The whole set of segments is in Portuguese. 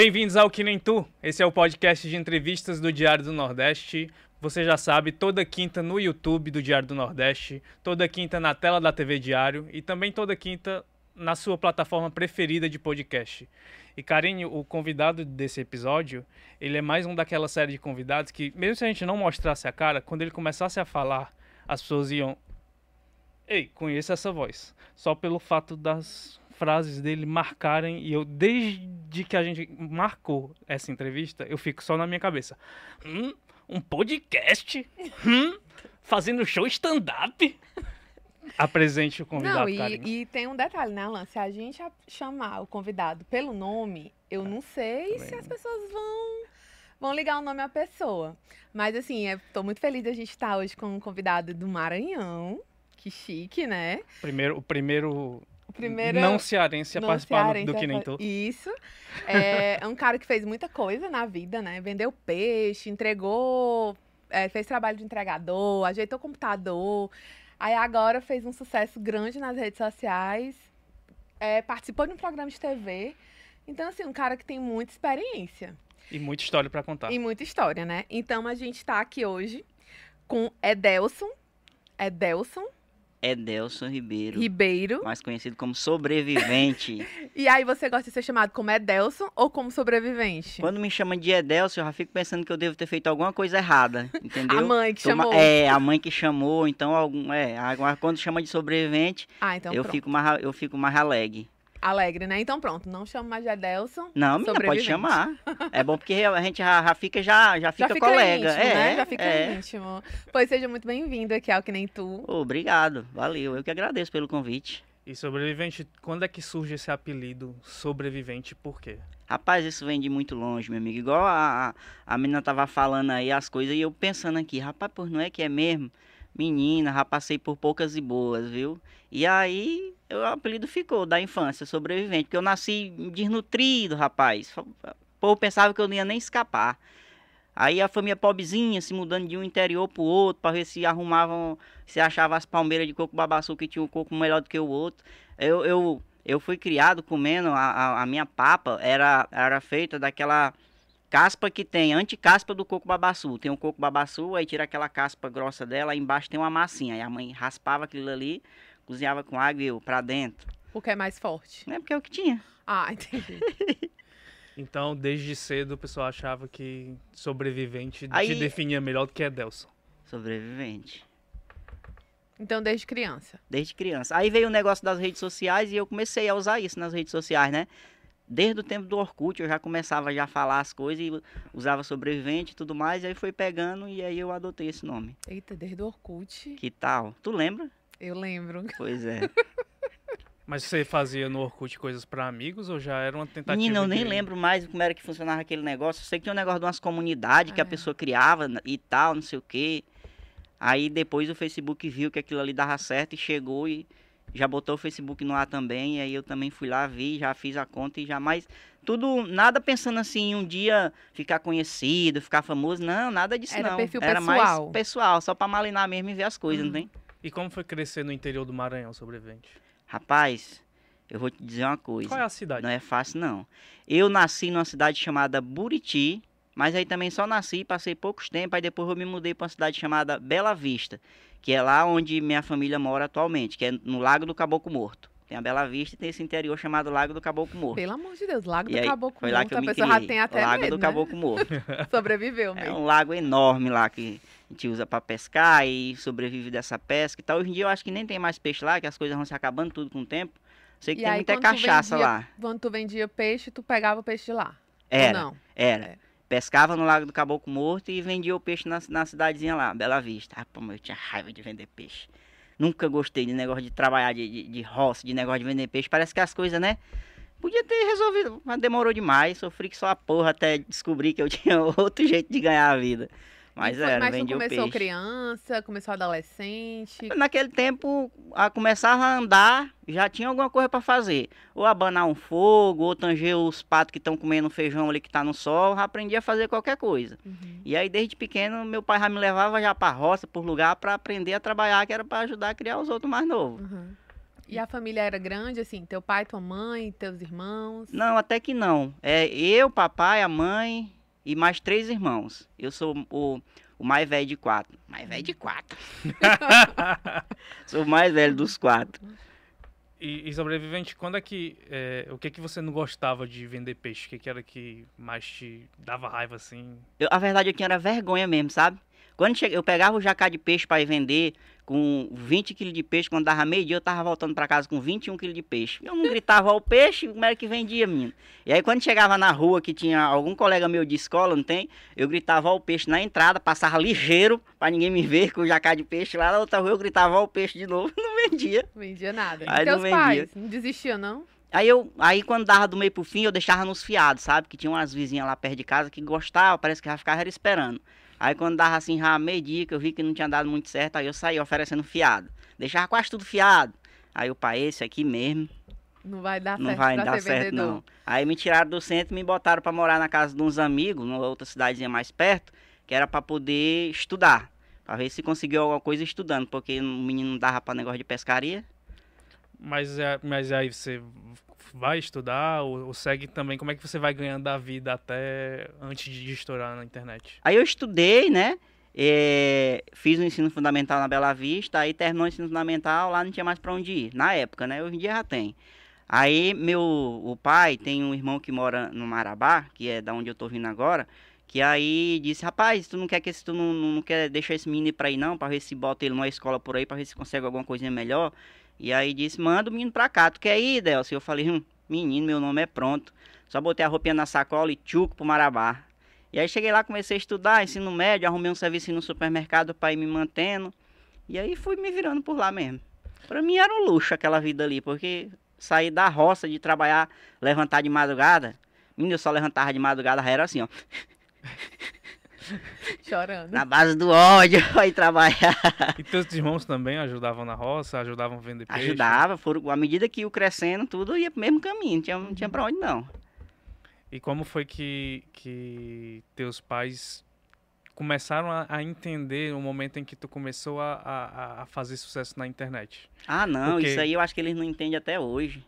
Bem-vindos ao Que Nem Tu. Esse é o podcast de entrevistas do Diário do Nordeste. Você já sabe, toda quinta no YouTube do Diário do Nordeste, toda quinta na tela da TV Diário e também toda quinta na sua plataforma preferida de podcast. E Karine, o convidado desse episódio, ele é mais um daquela série de convidados que, mesmo se a gente não mostrasse a cara, quando ele começasse a falar, as pessoas iam. Ei, conheço essa voz. Só pelo fato das frases dele marcarem e eu desde que a gente marcou essa entrevista, eu fico só na minha cabeça. Hum, um podcast? Hum, fazendo show stand-up? Apresente o convidado, Não, e, e tem um detalhe, né, Alan? Se a gente chamar o convidado pelo nome, eu não sei também se as pessoas vão, vão ligar o nome à pessoa. Mas, assim, estou muito feliz de a gente estar hoje com um convidado do Maranhão. Que chique, né? Primeiro, o primeiro, primeiro. não cearense a não participar do- cearense do Que a Nem Tu. Isso. É, é um cara que fez muita coisa na vida, né? Vendeu peixe, entregou, é, fez trabalho de entregador, ajeitou computador. Aí agora fez um sucesso grande nas redes sociais, é, participou de um programa de TV. Então, assim, um cara que tem muita experiência E muita história pra contar. e muita história, né? Então a gente tá aqui hoje com Edelson. Edelson Edelson Ribeiro, Ribeiro. mais conhecido como sobrevivente. E aí você gosta de ser chamado como Edelson ou como sobrevivente? Quando me chamam de Edelson, eu já fico pensando que eu devo ter feito alguma coisa errada, entendeu? A mãe que Toma- chamou. É, a mãe que chamou, então algum, é, agora quando chama de sobrevivente, Ah, então eu pronto. fico mais eu fico mais alegre. Alegre, né? Então pronto, não chamo mais de Edelson. Não, menina, pode chamar. É bom porque a gente já, já fica já, já Já fica fica colega. íntimo, é, né? Já fica é. íntimo. Pois seja muito bem-vindo aqui ao Que Nem Tu. Obrigado, valeu. Eu que agradeço pelo convite. E sobrevivente, quando é que surge esse apelido sobrevivente? Por quê? Rapaz, isso vem de muito longe, meu amigo. Igual a, a, menina tava falando aí as coisas e eu pensando aqui, rapaz, pois não é que é mesmo? Menina, já passei por poucas e boas, viu? E aí o apelido ficou da infância, sobrevivente, porque eu nasci desnutrido, rapaz. O povo pensava que eu não ia nem escapar. Aí a família pobrezinha se mudando de um interior pro outro para ver se arrumavam, se achavam as palmeiras de coco babaçu que tinha um coco melhor do que o outro. Eu, eu, eu fui criado comendo, a, a, minha papa era, era feita daquela caspa que tem, anticaspa do coco babaçu. Tem um coco babaçu, aí tira aquela caspa grossa dela, aí embaixo tem uma massinha. Aí a mãe raspava aquilo ali, cozinhava com água e eu pra dentro. Porque é mais forte. Não é porque é o que tinha. Ah, entendi. Então, desde cedo, o pessoal achava que sobrevivente Aí- te definia melhor do que Edelson. Sobrevivente. Então, desde criança. Desde criança. Aí veio o negócio das redes sociais e eu comecei a usar isso nas redes sociais, né? Desde o tempo do Orkut eu já começava já a falar as coisas e usava sobrevivente e tudo mais, e aí foi pegando e aí eu adotei esse nome. Eita, desde o Orkut. Que tal? Tu lembra? Eu lembro. Pois é. Mas você fazia no Orkut coisas pra amigos ou já era uma tentativa Menina, eu nem de- lembro mais como era que funcionava aquele negócio. Eu sei que tinha um negócio de umas comunidades que a É. pessoa criava e tal, não sei o quê. Aí depois o Facebook viu que aquilo ali dava certo e chegou e já botou o Facebook no ar também. E aí eu também fui lá, vi, já fiz a conta e jamais. Tudo, nada pensando assim, em um dia ficar conhecido, ficar famoso. Não, nada disso Era não. perfil Era pessoal. mais pessoal, só pra malinar mesmo e ver as coisas, Uhum. não tem? E como foi crescer no interior do Maranhão, sobrevivente? Rapaz, eu vou te dizer uma coisa. Qual é a cidade? Não é fácil, não. Eu nasci numa cidade chamada Buriti, mas aí também só nasci, passei poucos tempos, aí depois eu me mudei para uma cidade chamada Bela Vista, que é lá onde minha família mora atualmente, que é no Lago do Caboclo Morto. Tem a Bela Vista e tem esse interior chamado Lago do Caboclo Morto. Pelo amor de Deus, Lago E do aí, Caboclo foi lá Morto, que eu a me pessoa criei. já tem até Lago medo, do né? Caboclo Morto. Sobreviveu É mesmo. um lago enorme lá que a gente usa para pescar e sobrevive dessa pesca e tal. Hoje em dia eu acho que nem tem mais peixe lá, que as coisas vão se acabando tudo com o tempo. Sei que E tem aí, muita cachaça vendia- lá. Quando tu vendia peixe, tu pegava o peixe de lá. Era. Não? Era. É. Pescava no Lago do Caboclo Morto e vendia o peixe na, na cidadezinha lá, Bela Vista. Ah, pô, mas eu tinha raiva de vender peixe. Nunca gostei de negócio de trabalhar de, de, de roça, de negócio de vender peixe. Parece que as coisas, né? Podia ter resolvido, mas demorou demais. Sofri que só a porra até descobrir que eu tinha outro jeito de ganhar a vida. Mas era, mas vendia o começou peixe. criança, começou adolescente. Naquele tempo, a começava a andar, já tinha alguma coisa para fazer. Ou abanar um fogo, ou tanger os patos que estão comendo feijão ali que tá no sol, já aprendi a fazer qualquer coisa. Uhum. E aí, desde pequeno, meu pai já me levava já pra roça, por lugar, para aprender a trabalhar, que era para ajudar a criar os outros mais novos. Uhum. E a família era grande, assim? Teu pai, tua mãe, teus irmãos? Não, até que não. É eu, papai, a mãe e mais três irmãos. Eu sou o, o mais velho de quatro. Mais velho de quatro. sou o mais velho dos quatro. E, e sobrevivente, quando é que. É, o que que você não gostava de vender peixe? O que, que era que mais te dava raiva assim? Eu, a verdade é que era vergonha mesmo, sabe? Quando che... eu pegava o jacá de peixe para ir vender com 20 quilos de peixe, quando dava meio dia eu tava voltando para casa com 21 quilos de peixe. Eu não gritava ao peixe, como era que vendia, menino? E aí quando chegava na rua que tinha algum colega meu de escola, não tem? Eu gritava ao peixe na entrada, passava ligeiro para ninguém me ver com o jacá de peixe lá na outra rua eu gritava ao peixe de novo, não vendia. Não vendia nada. Aí e não teus pais? Não desistiam, não? Aí eu, aí quando dava do meio pro fim, eu deixava nos fiados, sabe? Que tinha umas vizinhas lá perto de casa que gostavam, parece que já ficava era esperando. Aí quando dava assim, já meio dia, que eu vi que não tinha dado muito certo, aí eu saía oferecendo fiado. Deixava quase tudo fiado. Aí o pai, esse aqui mesmo, Não vai dar não certo vai pra dar ser certo vendedor. não. Aí me tiraram do centro e me botaram pra morar na casa de uns amigos, numa outra cidadezinha mais perto, que era pra poder estudar. Pra ver se conseguiu alguma coisa estudando, porque o menino não dava pra negócio de pescaria. Mas, é, mas aí você vai estudar ou, ou segue também? Como é que você vai ganhando a vida até antes de estourar na internet? Aí eu estudei, né? eh, fiz o ensino fundamental na Bela Vista, aí terminou o ensino fundamental, lá não tinha mais pra onde ir. Na época, né? Hoje em dia já tem. Aí meu o pai tem um irmão que mora no Marabá, que é da onde eu tô vindo agora, que aí disse, rapaz, tu não quer que esse, tu não, não quer deixar esse menino ir pra aí não, pra ver se bota ele numa escola por aí, pra ver se consegue alguma coisinha melhor. E aí disse, manda o menino pra cá, tu quer ir, Delcio? Eu falei, hum, menino, meu nome é pronto. Só botei a roupinha na sacola e tchuco pro Marabá. E aí cheguei lá, comecei a estudar, ensino médio, arrumei um serviço no supermercado para ir me mantendo. E aí fui me virando por lá mesmo. Pra mim era um luxo aquela vida ali, porque sair da roça de trabalhar, levantar de madrugada. Menino, eu só levantava de madrugada, era assim, ó. Chorando. Na base do ódio, aí trabalhar. E teus irmãos também ajudavam na roça, ajudavam a vender peixe? Ajudava, foram, à medida que ia crescendo, tudo ia pro mesmo caminho, não tinha, não tinha pra onde não. E como foi que, que teus pais começaram a, a entender o momento em que tu começou a, a, a fazer sucesso na internet? Ah, não, Porque- isso aí eu acho que eles não entendem até hoje.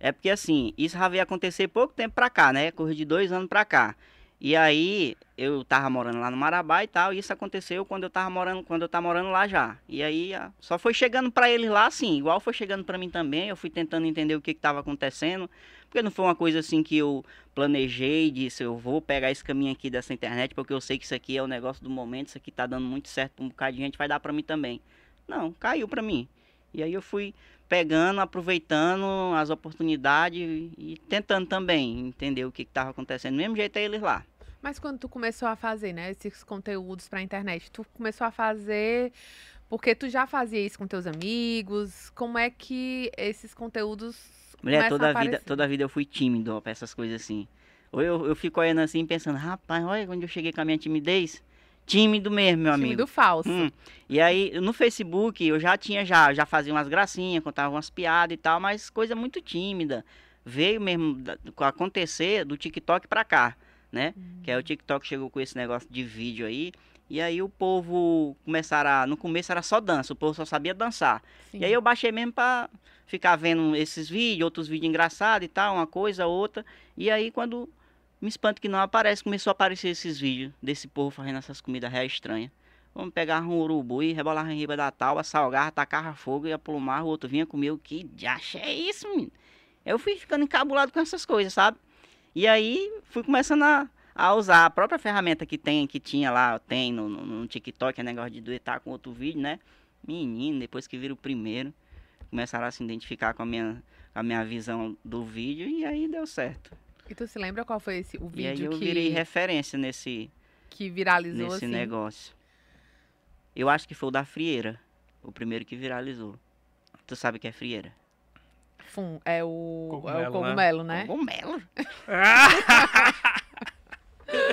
É porque assim, isso já veio acontecer pouco tempo pra cá, né? Coisa de dois anos pra cá. E aí, eu tava morando lá no Marabá e tal, e isso aconteceu quando eu tava morando, quando eu tava morando lá já. E aí, só foi chegando pra eles lá assim, igual foi chegando pra mim também, eu fui tentando entender o que que tava acontecendo, porque não foi uma coisa assim que eu planejei, disse, eu vou pegar esse caminho aqui dessa internet, porque eu sei que isso aqui é o negócio do momento, isso aqui tá dando muito certo um bocado de gente, vai dar pra mim também. Não, caiu pra mim. E aí eu fui pegando, aproveitando as oportunidades e tentando também entender o que estava acontecendo. Do mesmo jeito é eles lá. Mas quando tu começou a fazer, né, esses conteúdos pra internet, tu começou a fazer porque tu já fazia isso com teus amigos? Como é que esses conteúdos Mulher, toda a a, vida, toda a vida eu fui tímido ó, pra essas coisas assim. Ou eu, eu fico olhando assim pensando, rapaz, olha quando eu cheguei com a minha timidez. Tímido mesmo, meu amigo. Tímido falso. Hum, E aí, no Facebook, eu já tinha, já, já fazia umas gracinhas, contava umas piadas e tal, mas coisa muito tímida. Veio mesmo acontecer do TikTok pra cá, né? Que aí o TikTok chegou com esse negócio de vídeo aí. E aí o povo começaram a... No começo era só dança, o povo só sabia dançar. Sim. E aí eu baixei mesmo pra ficar vendo esses vídeos, outros vídeos engraçados e tal, uma coisa, outra. E aí quando me espanto que não aparece, começou a aparecer esses vídeos desse povo fazendo essas comidas reais estranhas. Vamos pegar um urubu e rebolar em riba da tábua, salgar, tacar fogo e aplumar, o outro vinha comer. O que diacho é isso, menino? Eu fui ficando encabulado com essas coisas, sabe? E aí fui começando a, a usar a própria ferramenta que tem, que tinha lá, tem no, no, no TikTok, é negócio de duetar com outro vídeo, né? Menino, depois que vira o primeiro, começaram a se identificar com a minha, a minha visão do vídeo e aí deu certo. E tu se lembra qual foi esse o e aí vídeo eu que, virei referência nesse, que viralizou nesse assim? negócio. Eu acho que foi o da frieira, o primeiro que viralizou. Tu sabe o que é frieira? Fum, é o é Cogumelo, né? o cogumelo, né? Cogumelo.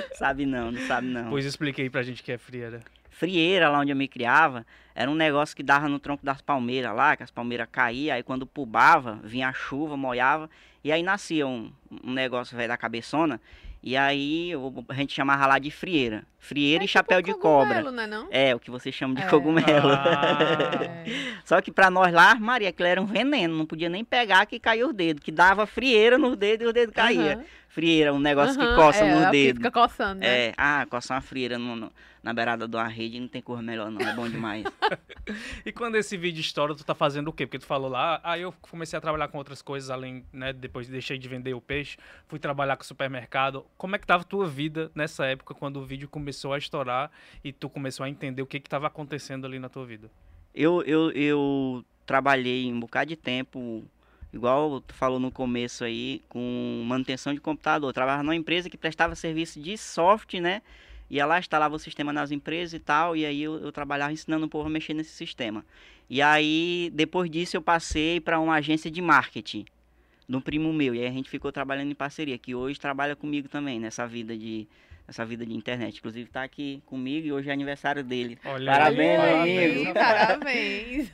sabe não, não sabe não. Pois expliquei pra gente que é frieira. frieira lá onde eu me criava, era um negócio que dava no tronco das palmeiras lá, que as palmeiras caíam, aí quando pubava, vinha a chuva, molhava, e aí nascia um, um negócio velho da cabeçona, E aí a gente chamava lá de frieira. Frieira É e chapéu tipo de cobra. cogumelo, Né, não? É, o que você chama de É. cogumelo. Ah. É. Só que pra nós lá, Maria, aquilo era um veneno. Não podia nem pegar que caía os dedos. Que dava frieira nos dedos e os dedos caíam. Aham. Frieira, um negócio que Aham, coça é, nos a que dedos. Fica coçando, né? É, ah, coçar uma frieira no- no- na beirada de uma rede não tem cor melhor não, é bom demais. E quando esse vídeo estoura, tu tá fazendo o quê? Porque tu falou lá, aí eu comecei a trabalhar com outras coisas além, né, depois deixei de vender o peixe, fui trabalhar com supermercado. Como é que tava a tua vida nessa época quando o vídeo começou a estourar e tu começou a entender o que que tava acontecendo ali na tua vida? Eu, eu, eu trabalhei um bocado de tempo, igual tu falou no começo aí, com manutenção de computador. Eu trabalhava numa empresa que prestava serviço de software, né? Ia lá, instalava o sistema nas empresas e tal, e aí eu, eu trabalhava ensinando o povo a mexer nesse sistema. E aí, depois disso, eu passei para uma agência de marketing um primo meu, e aí a gente ficou trabalhando em parceria, que hoje trabalha comigo também nessa vida de nessa vida de internet. Inclusive tá aqui comigo e hoje é aniversário dele. Olha Parabéns, aí, amigo. Parabéns.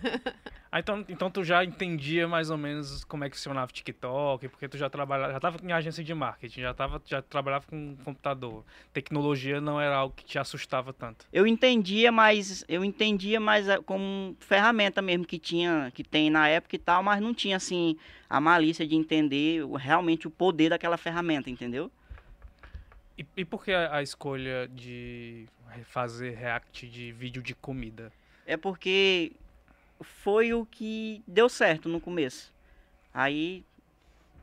Ah, então, então tu já entendia mais ou menos como é que funcionava o TikTok, porque tu já trabalhava, já tava em agência de marketing, já tava, já trabalhava com computador. Tecnologia não era algo que te assustava tanto. Eu entendia, mas eu entendia mais eh, como ferramenta mesmo que tinha, que tem na época e tal, mas não tinha assim a malícia de entender o- realmente o poder daquela ferramenta, entendeu? E, e por que a, a escolha de fazer react de vídeo de comida? É porque foi o que deu certo no começo. Aí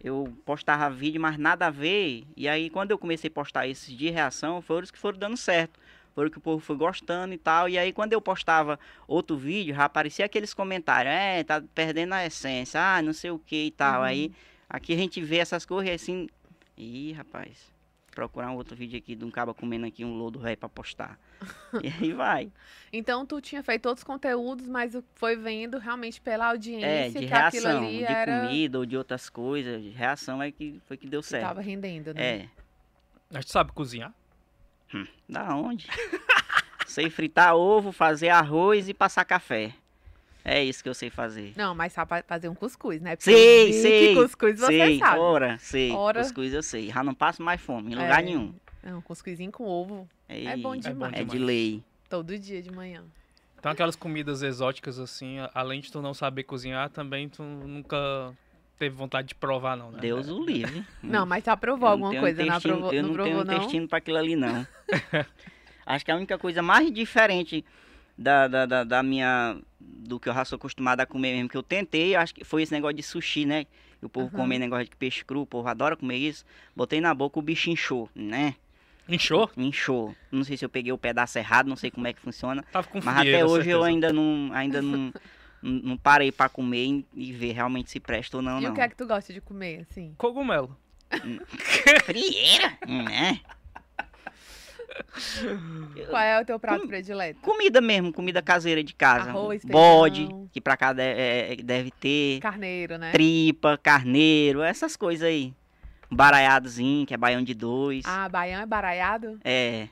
eu postava vídeo, mas nada a ver. E aí quando eu comecei a postar esses de reação, foram os que foram dando certo. Foram que o povo foi gostando e tal. E aí quando eu postava outro vídeo, já aparecia aqueles comentários. É, tá perdendo a essência. Ah, não sei o que e tal. Uhum. Aí aqui a gente vê essas coisas e assim... Ih, rapaz... Procurar um outro vídeo aqui de um caba comendo aqui um lodo ré pra postar. e aí vai. Então tu tinha feito outros conteúdos, mas foi vendo realmente pela audiência É, de que aquilo reação, ali de era comida ou de outras coisas. de Reação é que foi que deu que certo. tava rendendo, né? É. Mas tu sabe cozinhar? Da onde? sei fritar ovo, fazer arroz e passar café. É isso que eu sei fazer. Não, mas sabe fa- fazer um cuscuz, né? Porque Sei, sei, Que cuscuz você sei, sabe. ora, sei. Ora. Cuscuz eu sei. Já não passo mais fome em lugar É. nenhum. Não, cuscuzinho com ovo. Ei, É bom bom demais. É de demais. lei. Todo dia de manhã. Então aquelas comidas exóticas assim, além de tu não saber cozinhar, também tu nunca teve vontade de provar não, né? Deus o livre. Não, mas já provou alguma coisa? Não, aprovou, eu não, não, provou, tenho não? intestino pra aquilo ali, não. Acho que a única coisa mais diferente da, da, da, da minha. do que eu já sou acostumado a comer mesmo, que eu tentei, acho que foi esse negócio de sushi, né? O povo Aham. come negócio de peixe cru, o povo adora comer isso. Botei na boca, o bicho inchou, né? Inchou? Inchou. Não sei se eu peguei o pedaço errado, não sei como é que funciona. Tava com Mas até hoje eu certeza. ainda não. Ainda não. não parei pra comer e- e ver realmente se presta ou não, E não. o que é que tu gosta de comer, assim? Cogumelo. Frieira? né? Qual é o teu prato Com- predileto? Comida mesmo, comida caseira de casa. Arroz, Bode, feijão. que pra cá de- é- é- deve ter. Carneiro, né? Tripa, carneiro, essas coisas aí. Baraiadozinho, que é baião de dois. Ah, baião é baraiado? É.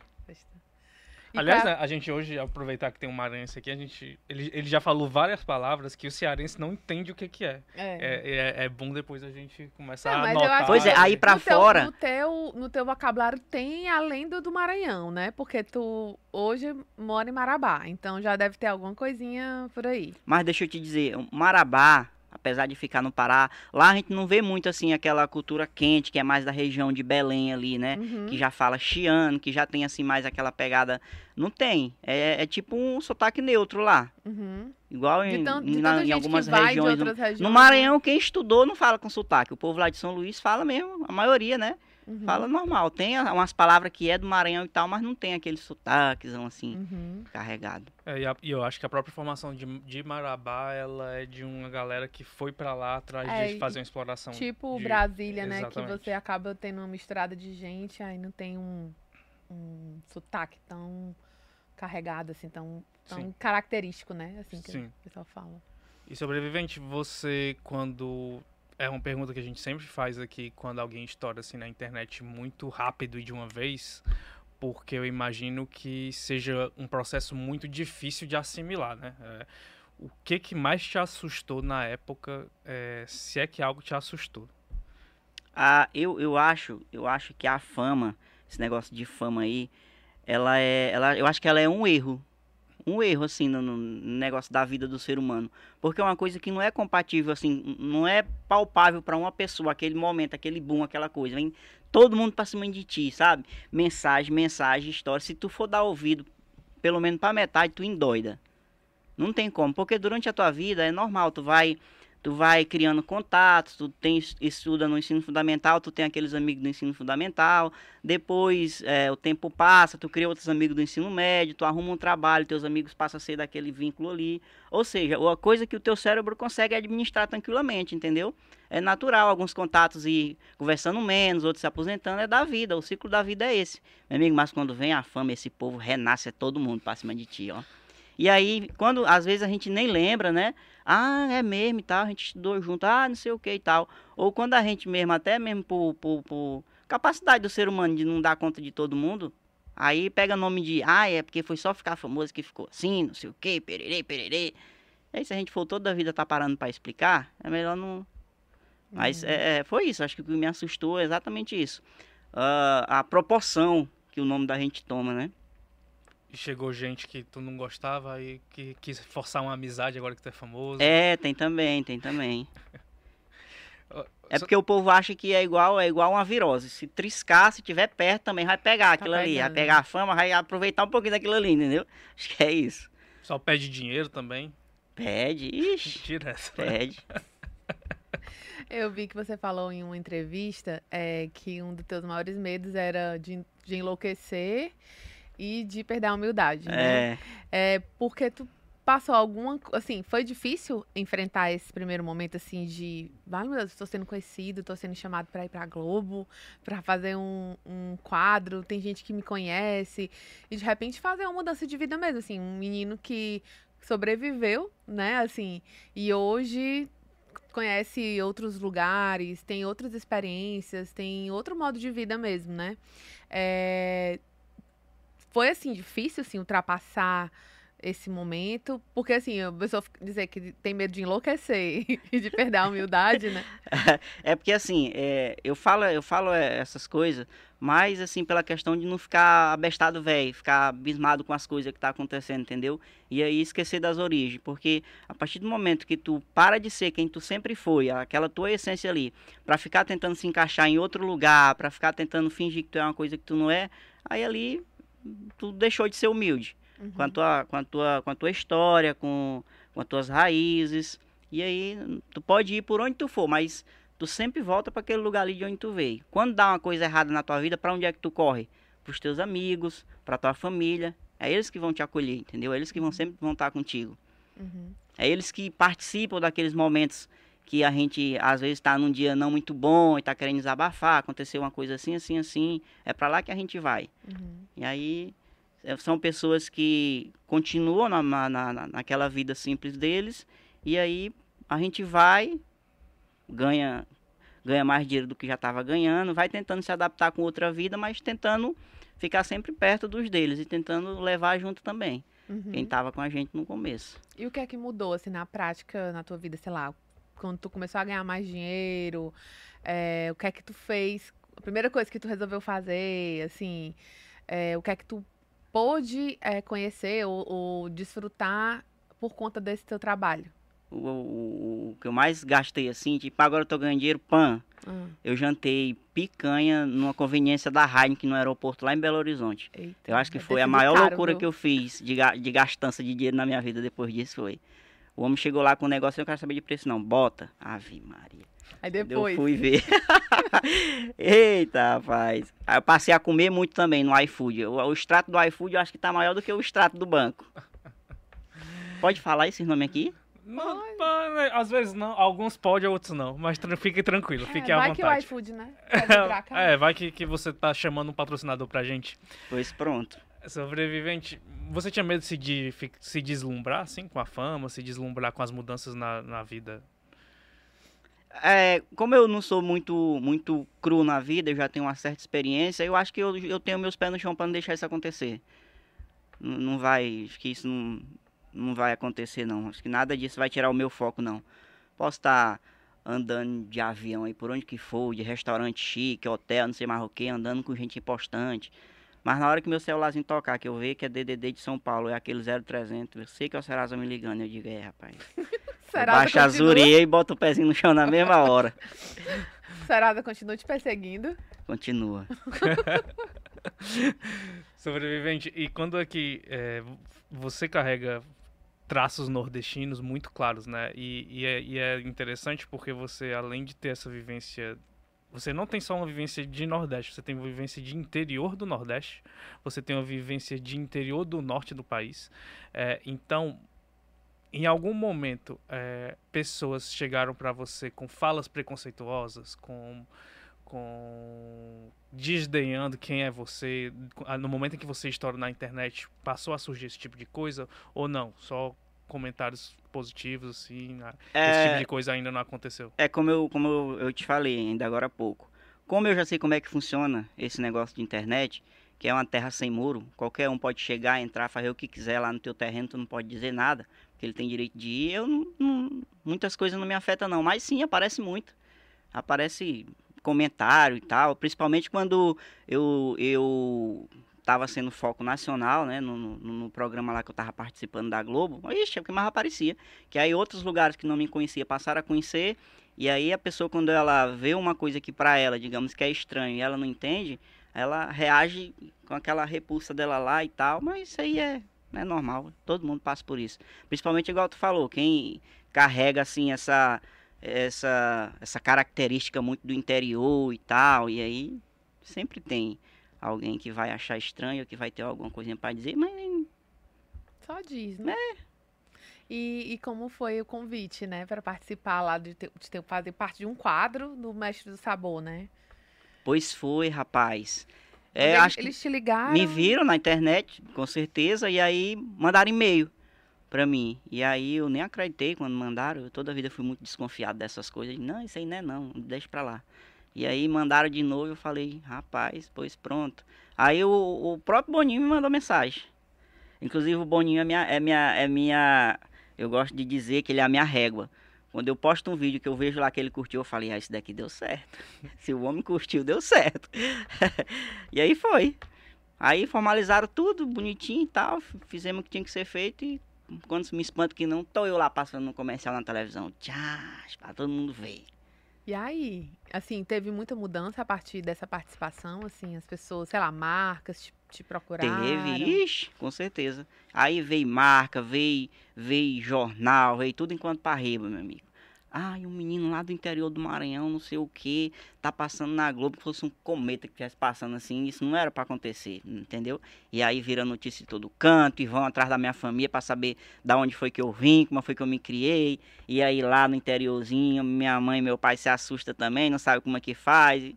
E Aliás, pra- né, a gente hoje, aproveitar que tem um maranhense aqui, a gente, ele, ele já falou várias palavras que o cearense não entende o que que é. É. É, é, é bom depois a gente começar É, a acho Pois é, que aí pra no teu- fora- no, teu, no teu vocabulário tem além do do Maranhão, né? Porque tu hoje mora em Marabá, então já deve ter alguma coisinha por aí. Mas deixa eu te dizer, Marabá, apesar de ficar no Pará, lá a gente não vê muito assim aquela cultura quente, que é mais da região de Belém ali, né? Uhum. Que já fala chiano, que já tem assim mais aquela pegada. Não tem. É, é tipo um sotaque neutro lá. Uhum. Igual em, na- em algumas regiões. no- regiões. No né? Maranhão, quem estudou não fala com sotaque. O povo lá de São Luís fala mesmo, a maioria, né? Uhum. Fala normal. Tem umas palavras que é do Maranhão e tal, mas não tem aquele sotaquezão assim, Uhum. carregado. É, e, a- e eu acho que a própria formação de, de Marabá, ela é de uma galera que foi pra lá atrás É, de fazer uma exploração. Tipo de- Brasília, né? Que Exatamente. você acaba tendo uma misturada de gente, aí não tem um, um sotaque tão carregado, assim, tão, tão Sim. característico, né? Assim que Sim. o pessoal fala. E sobrevivente, você quando é uma pergunta que a gente sempre faz aqui quando alguém estoura assim na internet muito rápido e de uma vez, porque eu imagino que seja um processo muito difícil de assimilar, né? É, o que que mais te assustou na época, é, se é que algo te assustou? Ah, eu, eu acho, eu acho que a fama, esse negócio de fama aí, ela é, ela, eu acho que ela é um erro, um erro assim no, no negócio da vida do ser humano, porque é uma coisa que não é compatível assim, não é palpável para uma pessoa aquele momento, aquele boom, aquela coisa, vem todo mundo para cima de ti, sabe? Mensagem, mensagem, história, se tu for dar ouvido pelo menos para metade, tu endoida. Não tem como, porque durante a tua vida é normal, tu vai tu vai criando contatos, tu tem, estuda no ensino fundamental, tu tem aqueles amigos do ensino fundamental, depois é, o tempo passa, tu cria outros amigos do ensino médio, tu arruma um trabalho, teus amigos passam a ser daquele vínculo ali. Ou seja, uma coisa que o teu cérebro consegue administrar tranquilamente, entendeu? É natural, alguns contatos ir conversando menos, outros se aposentando, é da vida, o ciclo da vida é esse. Meu amigo, mas quando vem a fama, esse povo renasce, é todo mundo pra cima de ti, ó. E aí, quando às vezes a gente nem lembra, né? Ah, é mesmo e tal, a gente estudou junto, ah, não sei o que e tal. Ou quando a gente mesmo, até mesmo por, por, por capacidade do ser humano de não dar conta de todo mundo, aí pega nome de, ah, é porque foi só ficar famoso que ficou assim, não sei o que, pererê, pererê. E aí se a gente for toda a vida tá parando para explicar, é melhor não... Mas uhum. é, foi isso, acho que o que me assustou é exatamente isso. Uh, a proporção que o nome da gente toma, né? E chegou gente que tu não gostava e que quis forçar uma amizade agora que tu é famoso. É, tem também, tem também. É porque o povo acha que é igual, é igual uma virose. Se triscar, se tiver perto, também vai pegar tá aquilo tá ali. Vai pegar a fama, vai aproveitar um pouquinho daquilo ali, entendeu? Acho que é isso. Só pede dinheiro também? Pede, ixi. Direto. Pede. Eu vi que você falou em uma entrevista é, que um dos teus maiores medos era de, de enlouquecer e de perder a humildade, né? É. é porque tu passou alguma, assim, foi difícil enfrentar esse primeiro momento assim de, vai meu Deus, estou sendo conhecido, estou sendo chamado para ir para Globo, para fazer um, um quadro, tem gente que me conhece e de repente fazer uma mudança de vida mesmo, assim, um menino que sobreviveu, né, assim, e hoje conhece outros lugares, tem outras experiências, tem outro modo de vida mesmo, né? É, foi assim difícil assim ultrapassar esse momento, porque assim, a pessoa dizer que tem medo de enlouquecer e de perder a humildade, né? É porque assim, é, eu falo, eu falo é, essas coisas, mas assim, pela questão de não ficar abestado velho, ficar abismado com as coisas que tá acontecendo, entendeu? E aí esquecer das origens, porque a partir do momento que tu para de ser quem tu sempre foi, aquela tua essência ali, para ficar tentando se encaixar em outro lugar, para ficar tentando fingir que tu é uma coisa que tu não é, aí ali tu deixou de ser humilde uhum. com, a tua, com, a tua, com a tua história, com, com as tuas raízes. E aí tu pode ir por onde tu for, mas tu sempre volta para aquele lugar ali de onde tu veio. Quando dá uma coisa errada na tua vida, para onde é que tu corre? Para os teus amigos, para tua família. É eles que vão te acolher, entendeu? É eles que vão uhum. sempre vão estar contigo. Uhum. É eles que participam daqueles momentos que a gente às vezes está num dia não muito bom e está querendo desabafar, aconteceu uma coisa assim, assim, assim, é para lá que a gente vai. Uhum. E aí é, são pessoas que continuam na, na, na, naquela vida simples deles e aí a gente vai, ganha, ganha mais dinheiro do que já estava ganhando, vai tentando se adaptar com outra vida, mas tentando ficar sempre perto dos deles e tentando levar junto também. Uhum. Quem estava com a gente no começo. E o que é que mudou, assim, na prática, na tua vida, sei lá, quando tu começou a ganhar mais dinheiro, é, o que é que tu fez, a primeira coisa que tu resolveu fazer, assim, é, o que é que tu pôde é, conhecer ou, ou, desfrutar por conta desse teu trabalho? O, o, o, que eu mais gastei, assim, tipo, agora eu tô ganhando dinheiro, pan. Hum. Eu jantei picanha numa conveniência da Heineken no aeroporto lá em Belo Horizonte. Eita, eu acho que foi a maior caro, loucura viu? que eu fiz de, de gastança de dinheiro na minha vida depois disso foi. O homem chegou lá com o negócio e não quero saber de preço, não. Bota. Ave Maria. Aí depois. Eu fui ver. Eita, rapaz. Aí eu passei a comer muito também no iFood. O, o extrato do iFood eu acho que tá maior do que o extrato do banco. Pode falar esse nome aqui? Não, né, às vezes não, alguns podem, outros não. Mas fique tranquilo, é, fique à vontade. Vai que o iFood, né? é, vai que, que você tá chamando um patrocinador pra gente. Pois pronto. Sobrevivente, você tinha medo de se, de se deslumbrar, assim, com a fama, se deslumbrar com as mudanças na, na vida? É, como eu não sou muito muito cru na vida, eu já tenho uma certa experiência, eu acho que eu, eu tenho meus pés no chão para não deixar isso acontecer. Não, não vai, acho que isso não, não vai acontecer não. Acho que nada disso vai tirar o meu foco não. Posso estar andando de avião aí por onde que for, de restaurante chique, hotel, não sei mais o que, andando com gente importante. Mas na hora que meu celularzinho tocar, que eu ver que é DDD de São Paulo, é aquele 0300, eu sei que é o Serasa me ligando, eu digo, é, rapaz. Serasa Baixa a zureia e bota o pezinho no chão na mesma hora. Serasa continua te perseguindo. Continua. Sobrevivente, e quando é que é, você carrega traços nordestinos muito claros, né? E, e, é, e é interessante porque você, além de ter essa vivência você não tem só uma vivência de Nordeste, você tem uma vivência de interior do Nordeste, você tem uma vivência de interior do norte do país. É, então, em algum momento, é, pessoas chegaram para você com falas preconceituosas, com, com desdenhando quem é você, no momento em que você estoura na internet, passou a surgir esse tipo de coisa ou não? Só comentários positivos, assim? É, esse tipo de coisa ainda não aconteceu. é como, eu, como eu, eu te falei ainda agora há pouco. Como eu já sei como é que funciona esse negócio de internet, que é uma terra sem muro, qualquer um pode chegar, entrar, fazer o que quiser lá no teu terreno, tu não pode dizer nada, porque ele tem direito de ir. Eu não, não- muitas coisas não me afetam não, mas sim, aparece muito. Aparece comentário e tal, principalmente quando eu, eu tava sendo foco nacional, né, no, no, no programa lá que eu tava participando da Globo, ixi, é o que mais aparecia. Que aí outros lugares que não me conhecia passaram a conhecer, e aí a pessoa quando ela vê uma coisa que pra ela, digamos que é estranho, e ela não entende, ela reage com aquela repulsa dela lá e tal, mas isso aí é, é normal, todo mundo passa por isso. Principalmente igual tu falou, quem carrega assim essa essa essa característica muito do interior e tal, e aí sempre tem alguém que vai achar estranho, que vai ter alguma coisinha pra dizer, mas Só diz, né? E, e como foi o convite, né, para participar lá de, de ter- fazer parte de um quadro do Mestre do Sabor, né? pois foi, rapaz. É, eles, acho que eles te ligaram. me viram na internet, com certeza, e aí mandaram e-mail pra mim. E aí eu nem acreditei quando mandaram, eu toda a vida fui muito desconfiado dessas coisas. Não, isso aí não é não, deixa pra lá. E aí mandaram de novo, eu falei, rapaz, pois pronto. Aí o, o próprio Boninho me mandou mensagem. Inclusive o Boninho é minha, é minha, é minha, eu gosto de dizer que ele é a minha régua. Quando eu posto um vídeo que eu vejo lá que ele curtiu, eu falei, ah, esse daqui deu certo. Se o homem curtiu, deu certo. e aí foi. Aí formalizaram tudo, bonitinho e tal, fizemos o que tinha que ser feito e quando me espanto que não, tô eu lá passando no comercial na televisão. Tchau, pra todo mundo ver. E aí, assim, teve muita mudança a partir dessa participação, assim, as pessoas, sei lá, marcas te, te procuraram. Teve, ixi, com certeza. Aí veio marca, veio, veio jornal, veio tudo enquanto parreba, meu amigo. Ai, um menino lá do interior do Maranhão, não sei o que, tá passando na Globo, fosse um cometa que estivesse passando assim, isso não era pra acontecer, entendeu? E aí vira notícia de todo canto, e vão atrás da minha família pra saber da onde foi que eu vim, como foi que eu me criei. E aí lá no interiorzinho, minha mãe e meu pai se assustam também, não sabe como é que faz.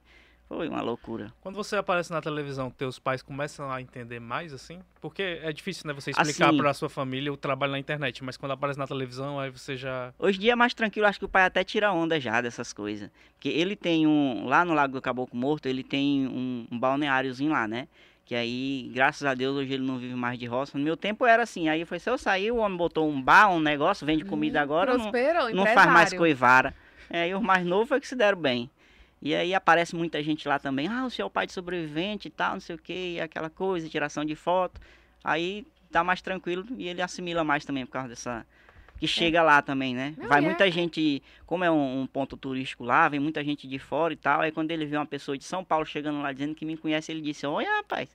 Foi uma loucura. Quando você aparece na televisão, teus pais começam a entender mais, assim? Porque é difícil, né, você explicar Assim. pra sua família o trabalho na internet, mas quando aparece na televisão, aí você já... Hoje em dia é mais tranquilo, acho que o pai até tira onda já dessas coisas. Porque ele tem um. Lá no Lago do Caboclo Morto, ele tem um, um balneáriozinho lá, né? Que aí, graças a Deus, hoje ele não vive mais de roça. No meu tempo era assim. Aí foi se eu sair, o homem botou um bar, um negócio, vende comida Hum, agora, não, Prosperou, não faz mais coivara. É, e os mais novos foi que se deram bem. E aí aparece muita gente lá também. Ah, o senhor é o pai de sobrevivente e tal, não sei o que, e aquela coisa, tiração de foto. Aí tá mais tranquilo e ele assimila mais também por causa dessa. Que chega lá também, né? Não, Vai é- muita gente, como é um, um ponto turístico lá, vem muita gente de fora e tal. Aí quando ele vê uma pessoa de São Paulo chegando lá dizendo que me conhece, ele disse: Olha, rapaz.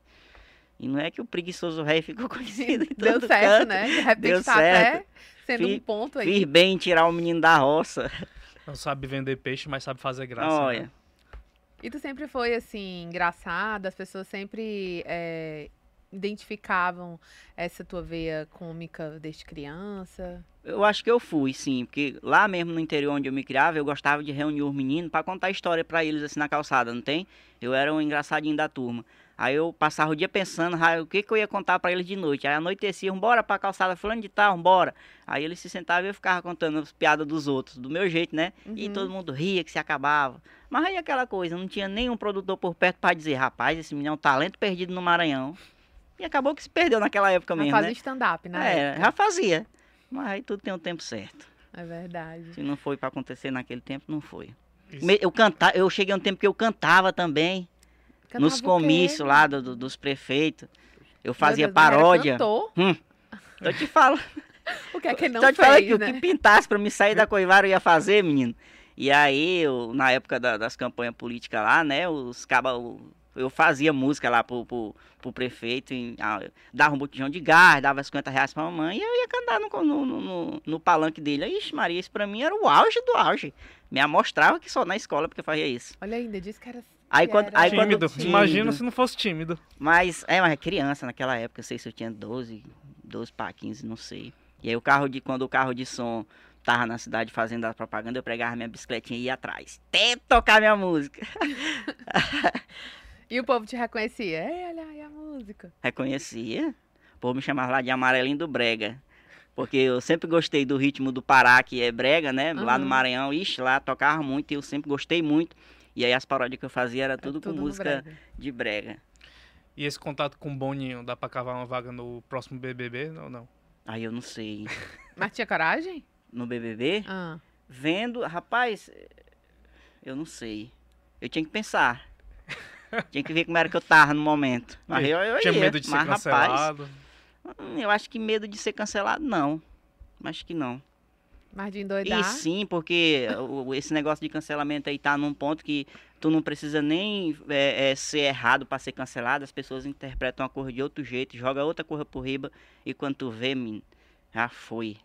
E não é que o preguiçoso rei ficou conhecido em Deu certo, canto. né? De repente Deu tá certo. até sendo um Fi- ponto aí. Fiz bem em tirar o menino da roça. Não sabe vender peixe, mas sabe fazer graça. Olha. né? E tu sempre foi, assim, engraçado, as pessoas sempre é, identificavam essa tua veia cômica desde criança. Eu acho que eu fui, sim, porque lá mesmo no interior onde eu me criava, eu gostava de reunir os meninos pra contar história pra eles assim na calçada, não tem? Eu era um engraçadinho da turma. Aí eu passava o dia pensando, ah, o que que eu ia contar pra eles de noite. Aí anoitecia, bora pra calçada, fulano de tal, bora. Aí eles se sentavam e eu ficava contando as piadas dos outros, do meu jeito, né? E Uhum. todo mundo ria que se acabava. Mas aí aquela coisa, não tinha nenhum produtor por perto pra dizer, rapaz, esse menino é um talento perdido no Maranhão. E acabou que se perdeu naquela época mesmo, fazia né? stand-up, né? É, já fazia. Mas aí tudo tem um tempo certo. É verdade. Se não foi pra acontecer naquele tempo, não foi. Isso. Eu cantava, eu cheguei a um tempo que eu cantava também. Cantava nos o quê? comícios lá do- do- dos prefeitos. Eu fazia Deus, paródia. cantor? Tô te falando. O que é que ele não Tô te falando fez, que o né? que pintasse pra me sair da Coivara eu ia fazer, menino. E aí, eu, na época da- das campanhas políticas lá, né, os cabas. Eu fazia música lá pro, pro, pro prefeito, em- ah, dava um botijão de gás, dava 50 reais pra mamãe, e eu ia cantar no, no, no, no- palanque dele. Ixi, Maria, isso pra mim era o auge do auge. Me amostrava que só na escola porque eu fazia isso. Olha ainda, disse que era... Aí quando- aí quando- Tímido. tímido. Imagina se não fosse tímido. Mas, é, mas é criança naquela época, não sei se eu tinha 12, 12 para 15, não sei. E aí o carro de, quando o carro de som tava na cidade fazendo a propaganda, eu pegava minha bicicletinha e ia atrás. Até tocar minha música. E o povo te reconhecia. Ei, olha aí a música. Reconhecia. O povo me chamava lá de amarelinho do brega. Porque eu sempre gostei do ritmo do Pará, que é brega, né? Lá no. Maranhão, ixi, lá tocava muito e eu sempre gostei muito. E aí as paródias que eu fazia era tudo, É tudo com música brega. de brega. E esse contato com o Boninho, dá pra cavar uma vaga no próximo BBB ou não? Aí eu não sei. Mas tinha coragem? No BBB, Ah. Vendo, rapaz, eu não sei. Eu tinha que pensar. tinha que ver como era que eu tava no momento. Mas eu, eu Tinha ia. medo de ser Mas, rapaz, cancelado. hum, eu acho que medo de ser cancelado, não. Acho que não. Mas de endoidar. E sim, porque esse negócio de cancelamento aí tá num ponto que tu não precisa nem é, é, ser errado pra ser cancelado. As pessoas interpretam a cor de outro jeito, joga outra cor por riba e quando tu vê, menino, já foi.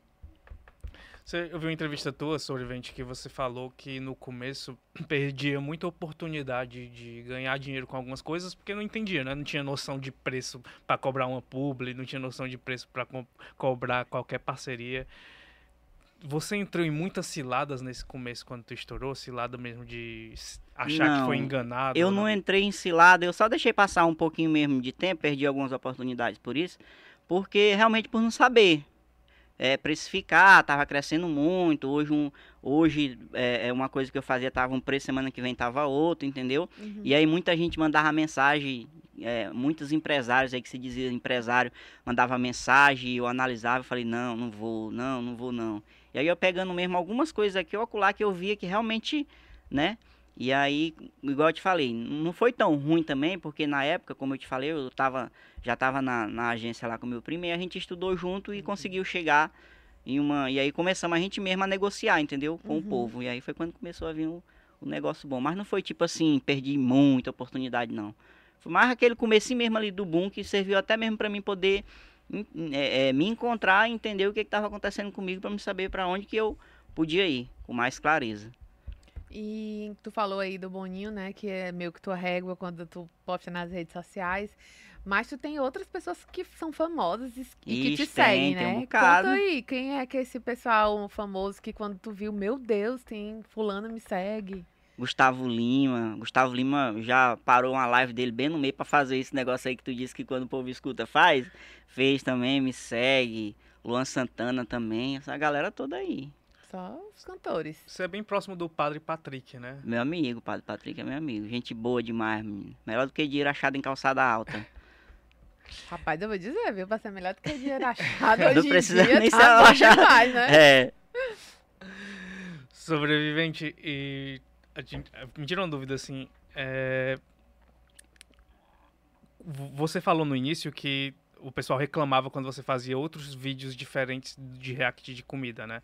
Você, eu vi uma entrevista tua, Sobrevivente, que você falou que no começo perdia muita oportunidade de ganhar dinheiro com algumas coisas porque não entendia, né? Não tinha noção de preço pra cobrar uma publi, não tinha noção de preço pra co cobrar qualquer parceria. Você entrou em muitas ciladas nesse começo quando tu estourou? Cilada mesmo de achar que Não, foi enganado? Eu não entrei em cilada, eu só deixei passar um pouquinho mesmo de tempo, perdi algumas oportunidades por isso, porque realmente por não saber. É, precificar, tava crescendo muito, hoje, um, hoje é, é uma coisa que eu fazia, tava um preço, semana que vem tava outro, entendeu? Uhum. E aí muita gente mandava mensagem, é, muitos empresários aí que se dizia empresário, mandava mensagem, eu analisava e falei, não, não vou, não, não vou não. E aí eu pegando mesmo algumas coisas aqui ou acolá que eu via que realmente, né? E aí, igual eu te falei, não foi tão ruim também, porque na época, como eu te falei, eu tava, já tava na, na agência lá com meu primo e a gente estudou junto e conseguiu chegar em uma. E aí começamos a gente mesmo a negociar, entendeu? Com o Uhum. povo. E aí foi quando começou a vir o, o negócio bom. Mas não foi tipo assim, perdi muita oportunidade, não. Foi mais aquele comecinho mesmo ali do boom que serviu até mesmo para mim poder é, é, me encontrar e entender o que estava acontecendo comigo para me saber para onde que eu podia ir com mais clareza. E tu falou aí do Boninho, né? Que é meio que tua régua quando tu posta nas redes sociais. Mas tu tem outras pessoas que são famosas e, e que te tem, seguem, tem um né? bocado. Conta aí, quem é que é esse pessoal famoso que quando tu viu, meu Deus, tem fulano me segue. Gustavo Lima, Gustavo Lima já parou uma live dele bem no meio para fazer esse negócio aí que tu disse que quando o povo escuta faz. Fez também, me segue. Luan Santana também, essa galera toda aí. Só os cantores. Você é bem próximo do Padre Patrick, né? Meu amigo, Padre Patrick é meu amigo. Gente boa demais, menino. Melhor do que dinheiro achado em calçada alta. Rapaz, eu vou dizer, viu? Pra ser melhor do que dinheiro achado Não hoje em precisa dia, nem tá ser achado. demais, né? É. Sobrevivente e. gente- Me tira uma dúvida assim. é, vo- Você falou no início que o pessoal reclamava quando você fazia outros vídeos diferentes de react de comida, né?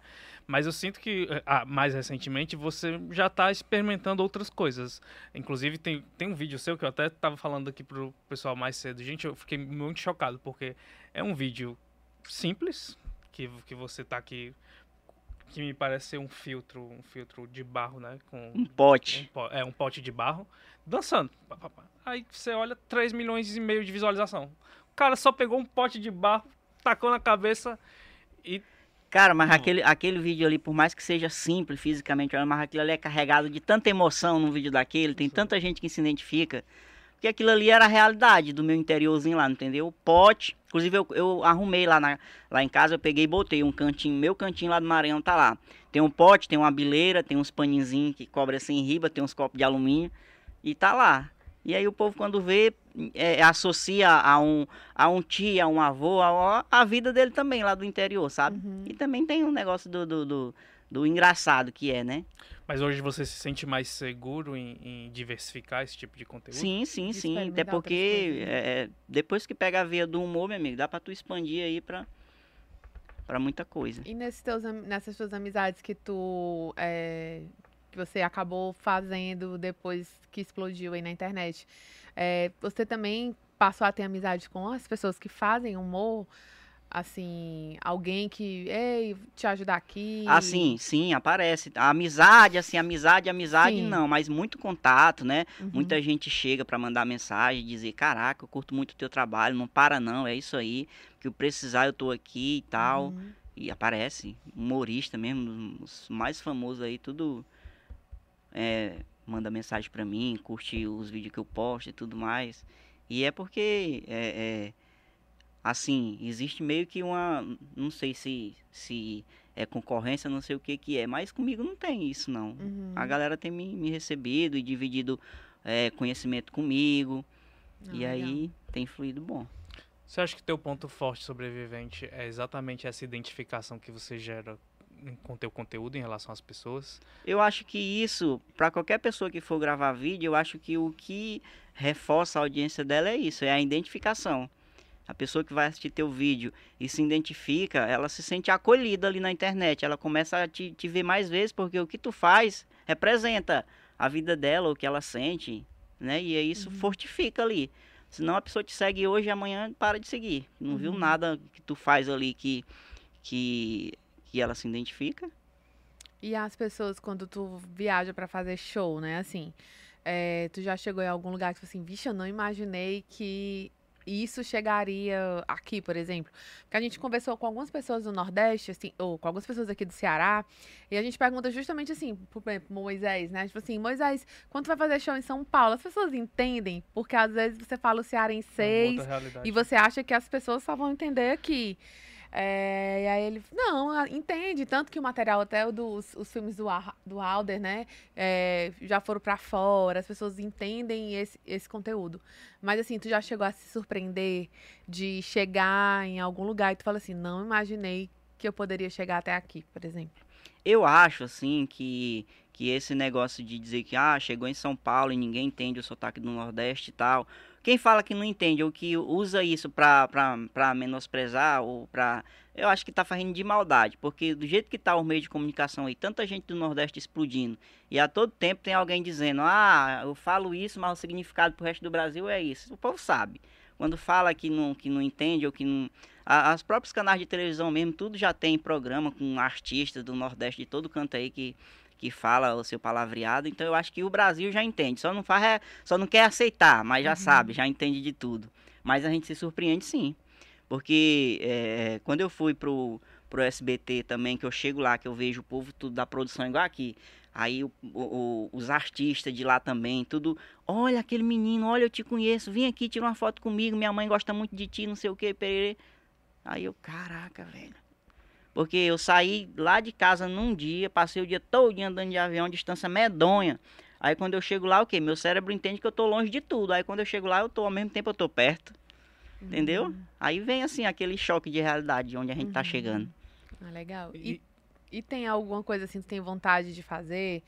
Mas eu sinto que, ah, mais recentemente, você já tá experimentando outras coisas. Inclusive, tem, tem um vídeo seu que eu até tava falando aqui pro pessoal mais cedo. Gente, eu fiquei muito chocado, porque é um vídeo simples, que, que você tá aqui, que me parece ser um filtro, um filtro de barro, né? Com Um um pote. po- é um pote de barro, dançando. Aí você olha 3 milhões e meio de visualização. O cara só pegou um pote de barro, tacou na cabeça e Cara, mas Hum. aquele, aquele vídeo ali, por mais que seja simples fisicamente, mas aquilo ali é carregado de tanta emoção no vídeo daquele, tem tanta gente que se identifica. Porque aquilo ali era a realidade do meu interiorzinho lá, entendeu? Pote. Inclusive eu, eu arrumei lá, na, lá em casa, eu peguei e botei um cantinho, meu cantinho lá do Maranhão tá lá. Tem um pote, tem uma bileira, tem uns paninzinhos que cobre assim em riba, tem uns copos de alumínio e tá lá. E aí o povo quando vê, é, associa a um, a um tio, a um avô, a, a vida dele também lá do interior, sabe? Uhum. E também tem um negócio do, do, do, do engraçado que é, né? Mas hoje você se sente mais seguro em, em diversificar esse tipo de conteúdo? Sim, sim, sim. Até porque né? é, depois que pega a veia do humor, meu amigo, dá pra tu expandir aí pra, pra muita coisa. E nesses teus, nessas tuas amizades que tu. é, que você acabou fazendo depois que explodiu aí na internet, é, você também passou a ter amizade com as pessoas que fazem humor? Assim, alguém que. Ei, te ajudar aqui. Assim, sim, aparece. A amizade, assim, amizade, amizade Sim. não, mas muito contato, né? Uhum. Muita gente chega pra mandar mensagem, dizer, caraca, eu curto muito o teu trabalho, não para não, é isso aí, que eu precisar eu tô aqui e tal. Uhum. E aparece, humorista mesmo, os mais famosos aí, tudo é, manda mensagem pra mim, curte os vídeos que eu posto e tudo mais. E é porque, é, é, assim, existe meio que uma, não sei se, se é concorrência, não sei o que que é, mas comigo não tem isso não. Uhum. A galera tem me, me recebido e dividido é, conhecimento comigo, Ah, e legal. aí tem fluído bom. Você acha que teu ponto forte sobrevivente é exatamente essa identificação que você gera com teu conteúdo em relação às pessoas? Eu acho que isso, para qualquer pessoa que for gravar vídeo, eu acho que o que reforça a audiência dela é isso, é a identificação. A pessoa que vai assistir teu vídeo e se identifica, ela se sente acolhida ali na internet. Ela começa a te, te ver mais vezes, porque o que tu faz representa a vida dela, o que ela sente, né? E isso fortifica ali. Senão a pessoa te segue hoje e amanhã para de seguir. Não viu Uhum. nada que tu faz ali que, que, que ela se identifica. E as pessoas, quando tu viaja pra fazer show, né? Assim, é, tu já chegou em algum lugar que, tipo assim, vixe, eu não imaginei que isso chegaria aqui, por exemplo. Porque a gente conversou com algumas pessoas do Nordeste, assim, ou com algumas pessoas aqui do Ceará, e a gente pergunta justamente assim, por exemplo, Moisés, né? Tipo assim, Moisés, quando tu vai fazer show em São Paulo, as pessoas entendem? Porque às vezes você fala o É cearenseis, realidade. e você acha que as pessoas só vão entender aqui. É, e aí ele, não, entende. Tanto que o material, até dos os filmes do, do Alder, né, é, já foram pra fora, as pessoas entendem esse, esse conteúdo. Mas assim, tu já chegou a se surpreender de chegar em algum lugar e tu fala assim, não imaginei que eu poderia chegar até aqui, por exemplo. Eu acho, assim, que, que esse negócio de dizer que, ah, chegou em São Paulo e ninguém entende o sotaque do Nordeste e tal. Quem fala que não entende ou que usa isso pra menosprezar ou pra... Eu acho que tá fazendo de maldade, porque do jeito que tá o meio de comunicação aí, tanta gente do Nordeste explodindo, e a todo tempo tem alguém dizendo, ah, eu falo isso, mas o significado pro resto do Brasil é isso. O povo sabe. Quando fala que não, que não entende ou que não... a- As próprios canais de televisão mesmo, tudo já tem programa com artistas do Nordeste de todo canto aí que, que fala o seu palavreado. Então eu acho que o Brasil já entende. Só não faz, é- só não quer aceitar, mas já sabe, já entende de tudo. Mas a gente se surpreende sim. Porque é, quando eu fui pro, pro SBT também, que eu chego lá, que eu vejo o povo tudo da produção igual aqui. Aí o- o- os artistas de lá também, tudo. Olha aquele menino, olha, eu te conheço, vem aqui, tira uma foto comigo, minha mãe gosta muito de ti, não sei o que, pererê. Aí eu, caraca, velho. Porque eu saí lá de casa num dia, passei o dia todo andando de avião, distância medonha. Aí quando eu chego lá, o quê? Meu cérebro entende que eu tô longe de tudo. Aí quando eu chego lá, eu tô ao mesmo tempo eu tô perto. Entendeu? Uhum. Aí vem assim aquele choque de realidade de onde a gente tá Uhum. chegando. Ah, legal. E- E, e tem alguma coisa assim que tu tem vontade de fazer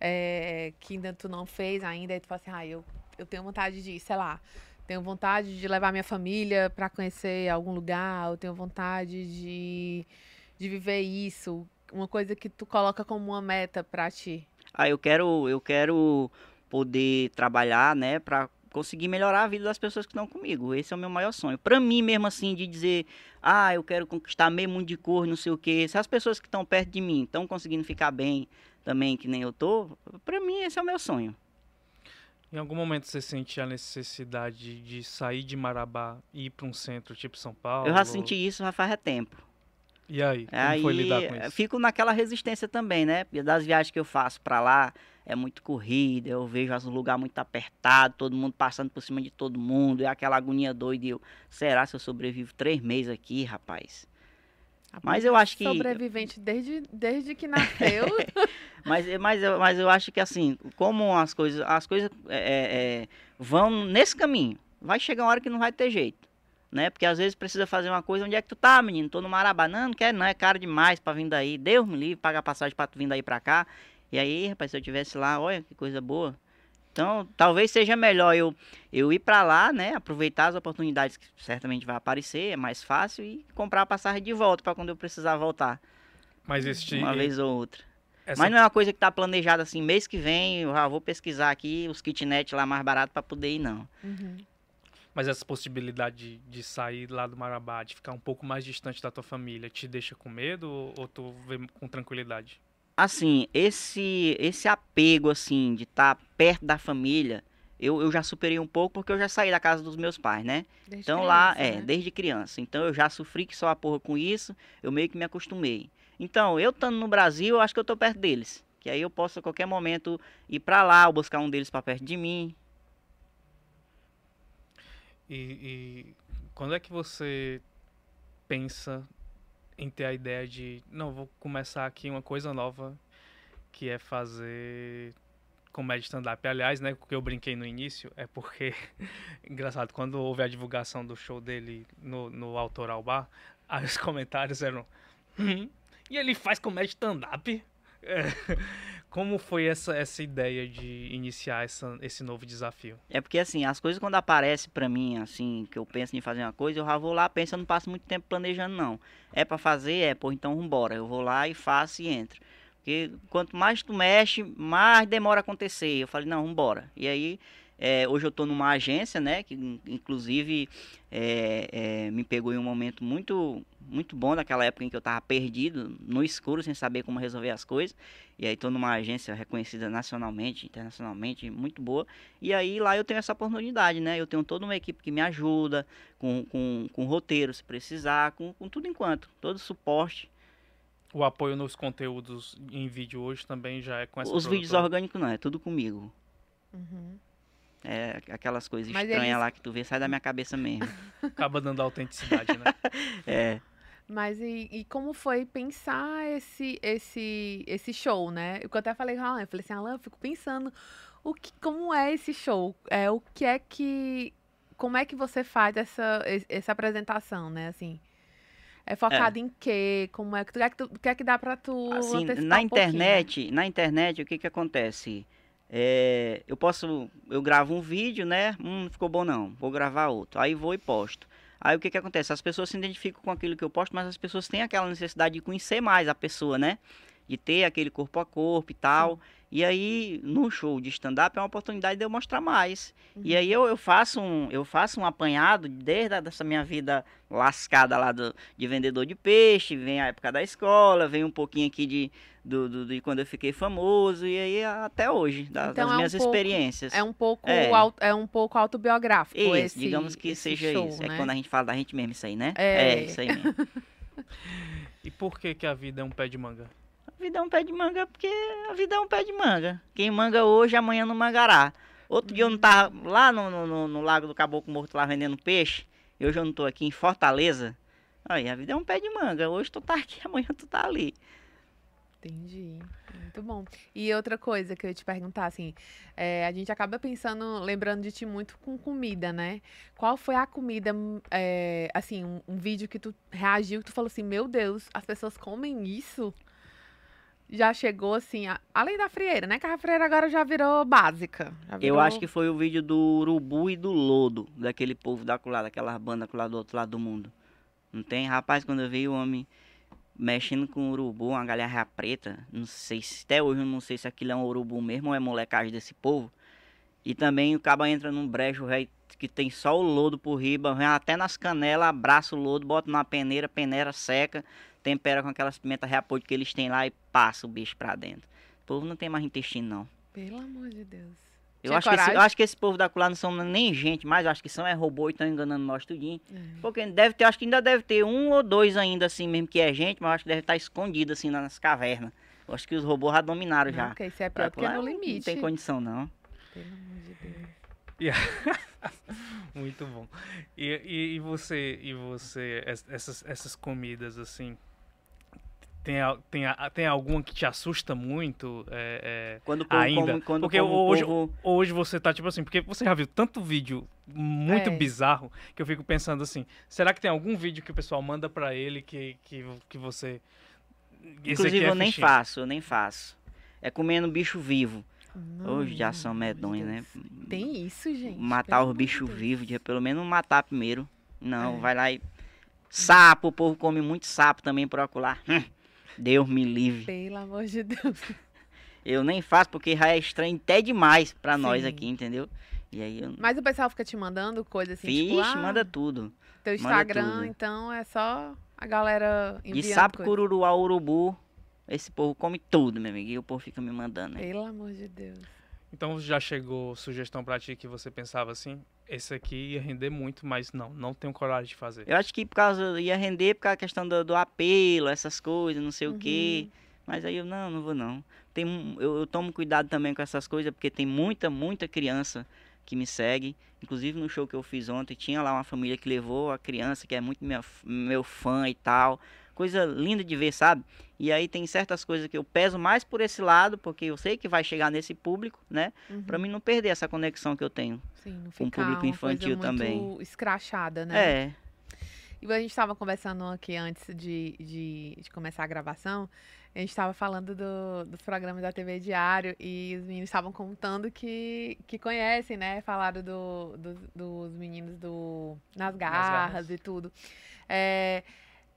é, que ainda tu não fez ainda? E tu fala assim, ah, eu, eu tenho vontade de, sei lá, tenho vontade de levar minha família pra conhecer algum lugar, eu tenho vontade de, de viver isso. Uma coisa que tu coloca como uma meta pra ti. Ah, eu quero, eu quero poder trabalhar, né, pra conseguir melhorar a vida das pessoas que estão comigo. Esse é o meu maior sonho. Pra mim mesmo assim de dizer, ah, eu quero conquistar meio mundo de cor, não sei o quê. Se as pessoas que estão perto de mim estão conseguindo ficar bem também, que nem eu tô, pra mim esse é o meu sonho. Em algum momento você sente a necessidade de sair de Marabá e ir para um centro tipo São Paulo? Eu já senti isso já faz tempo. E aí, como Aí foi lidar com eh, isso? fico naquela resistência também, né? Das viagens que eu faço pra lá é muito corrida, eu vejo os lugares muito apertados, todo mundo passando por cima de todo mundo, é aquela agonia doida. e Eu, será se eu sobrevivo três meses aqui, rapaz? Mas eu acho que. Sobrevivente desde, desde que nasceu. mas, mas, eu- mas eu acho que assim, como as coisas, as coisas é, é, vão nesse caminho, vai chegar uma hora que não vai ter jeito. Né? Porque às vezes precisa fazer uma coisa, onde é que tu tá, menino? Tô no Marabá. Não, não quero não, é caro demais pra vir daí. Deus me livre, pagar passagem pra tu vir daí pra cá. E aí, rapaz, se eu tivesse lá, olha que coisa boa. Então, talvez seja melhor eu, eu ir pra lá, né? Aproveitar as oportunidades que certamente vai aparecer, é mais fácil, e comprar a passagem de volta pra quando eu precisar voltar. Mas este, Uma vez ou outra. essa Mas não é uma coisa que tá planejada assim, mês que vem, eu já vou pesquisar aqui os kitnet lá mais barato pra poder ir, não. Uhum. Mas essa possibilidade de, de sair lá do Marabá, de ficar um pouco mais distante da tua família, te deixa com medo ou, ou tu vê com tranquilidade? Assim, esse esse apego, assim, de estar perto da família, eu, eu já superei um pouco porque eu já saí da casa dos meus pais, né? Desde Então lá, criança, é, né? desde criança. Então eu já sofri que só a porra com isso, eu meio que me acostumei. Então, eu estando no Brasil, eu acho que eu tô perto deles. Que aí eu posso a qualquer momento ir pra lá ou buscar um deles pra perto de mim. E, e quando é que você pensa em ter a ideia de, não, vou começar aqui uma coisa nova, que é fazer comédia stand-up. Aliás, né, o que eu brinquei no início é porque, engraçado, quando houve a divulgação do show dele no, no Autoral Bar, os comentários eram, "Hum, e ele faz comédia stand-up? É, Como foi essa, essa ideia de iniciar essa, esse novo desafio? É porque assim, as coisas quando aparecem pra mim, assim, que eu penso em fazer uma coisa, eu já vou lá, penso, eu não passo muito tempo planejando, não. É pra fazer, é, pô, então vambora. Eu vou lá e faço e entro. Porque quanto mais tu mexe, mais demora a acontecer. Eu falei, não, vambora. E aí, é, hoje eu tô numa agência, né, que in- inclusive é, é, me pegou em um momento muito, muito bom daquela época em que eu tava perdido, no escuro, sem saber como resolver as coisas. E aí tô numa agência reconhecida nacionalmente, internacionalmente, muito boa. E aí lá eu tenho essa oportunidade, né? Eu tenho toda uma equipe que me ajuda, com, com, com roteiro se precisar, com, com tudo enquanto, todo suporte. O apoio nos conteúdos em vídeo hoje também já é com essa Os vídeos produtora? orgânicos não, é tudo comigo. Uhum. É aquelas coisas Mas estranhas eles- lá que tu vê, sai da minha cabeça mesmo. acaba dando autenticidade, né? É. Mas e, e como foi pensar esse, esse, esse show, né? Eu até falei com a Alan, eu falei assim, Alan, eu fico pensando o que, como é esse show? É, o que é que. Como é que você faz essa, es- essa apresentação, né? Assim. É focado em quê? Como é que tu, o que é que, tu- o que é que dá pra tu Assim, antecipar na um pouquinho? internet, na internet, o que que acontece? É, eu posso, eu gravo um vídeo, né? Hum, não ficou bom não, vou gravar outro. Aí vou e posto. Aí o que que acontece? As pessoas se identificam com aquilo que eu posto, mas as pessoas têm aquela necessidade de conhecer mais a pessoa, né? De ter aquele corpo a corpo e tal. E aí, no show de stand-up é uma oportunidade de eu mostrar mais. E Uhum. aí eu, eu faço um eu faço um apanhado desde a, dessa minha vida lascada lá do, de vendedor de peixe, vem a época da escola, vem um pouquinho aqui de, do, do- de quando eu fiquei famoso e aí até hoje, da- Então das é um minhas pouco- experiências. É um pouco, É. au- é um pouco autobiográfico Isso, esse digamos que esse seja show, isso. né? É quando a gente fala da gente mesmo isso aí, né? É. isso aí mesmo. E por que que a vida é um pé de manga? Vida é um pé de manga porque a vida é um pé de manga. Quem manga hoje, amanhã não mangará. Outro dia eu não tava lá no, no, no- Lago do Caboclo Morto lá vendendo peixe. Eu não tô aqui em Fortaleza. Aí, a vida é um pé de manga. Hoje tu tá aqui, amanhã tu tá ali. Entendi. Muito bom. E outra coisa que eu ia te perguntar, assim, é, a gente acaba pensando, lembrando de ti muito com comida, né? Qual foi a comida, hum, é, assim, um, um vídeo que tu reagiu, que tu falou assim, meu Deus, as pessoas comem isso? Já chegou assim, a- além da frieira, né? Que a frieira agora já virou básica. já Eu virou- acho que foi o vídeo do Urubu e do Lodo, daquele povo da lá, daquela banda lá do outro lado do mundo. Não tem? Rapaz, quando eu vi o homem mexendo com o urubu, uma galharra preta, não sei se até hoje eu não sei se aquilo é um urubu mesmo ou é molecagem desse povo. E também o caba entra num brejo velho que tem só o lodo por riba, vem até nas canelas, abraça o lodo, bota numa peneira, peneira seca, tempera com aquelas pimentas reapolho que eles têm lá e passa o bicho pra dentro. O povo não tem mais intestino não. Pelo amor de Deus. Eu Tinha acho, que esse, eu acho que esse povo da Culá não são nem gente mais, eu acho que são é robô e estão enganando nós tudinho. É. Porque deve ter, acho que ainda deve ter um ou dois ainda assim mesmo que é gente, mas acho que deve estar escondido assim nas cavernas. Eu acho que os robôs já dominaram Não, já. porque isso é pior porque no Não limite. tem condição não. Pelo amor de Deus. Muito bom. E, e, e você, e você, es- essas, essas comidas assim, tem, a- tem, tem alguma que te assusta muito? É, é, Quando povo ainda? come, quando Porque hoje- povo- hoje você tá tipo assim, porque você já viu tanto vídeo muito É. bizarro que eu fico pensando assim, será que tem algum vídeo que o pessoal manda pra ele que, que, que você. Inclusive é eu nem faço, eu nem faço. É comendo bicho vivo. Hoje já são medonhos, né? Tem isso, gente. Matar pelo os bichos vivos, pelo menos matar primeiro. Não, É. vai lá e. Sapo, o povo come muito sapo também por ocular. Hum, Deus me livre. Pelo amor de Deus. Eu nem faço porque já é estranho até demais pra nós Sim. aqui, entendeu? E aí eu. Mas o pessoal fica te mandando coisa assim, Vixe, tipo, ah, manda tudo. teu manda Instagram, tudo. então é só a galera enviando De sapo, coisa. cururuá, urubu. Esse povo come tudo, meu amigo. E o povo fica me mandando, né? Pelo amor de Deus. Então já chegou sugestão pra ti que você pensava assim, esse aqui ia render muito, mas não, não tenho coragem de fazer. Eu acho que por causa. ia render por causa da questão do, do apelo, essas coisas, não sei o quê. Mas aí eu, não, não vou não. Tem, eu, eu tomo cuidado também com essas coisas, porque tem muita, muita criança que me segue. Inclusive no show que eu fiz ontem, tinha lá uma família que levou a criança, que é muito minha, meu fã e tal. Coisa linda de ver, sabe? E aí tem certas coisas que eu peso mais por esse lado, porque eu sei que vai chegar nesse público, né? Uhum. Pra mim não perder essa conexão que eu tenho. Sim, não com o público infantil também. escrachada, né? É. E a gente estava conversando aqui antes de, de, de começar a gravação. A gente estava falando do- dos programas da TV Diário e os meninos estavam contando que, que conhecem, né? Falaram do, do- dos meninos do Nas Garras, Garras. e tudo. É,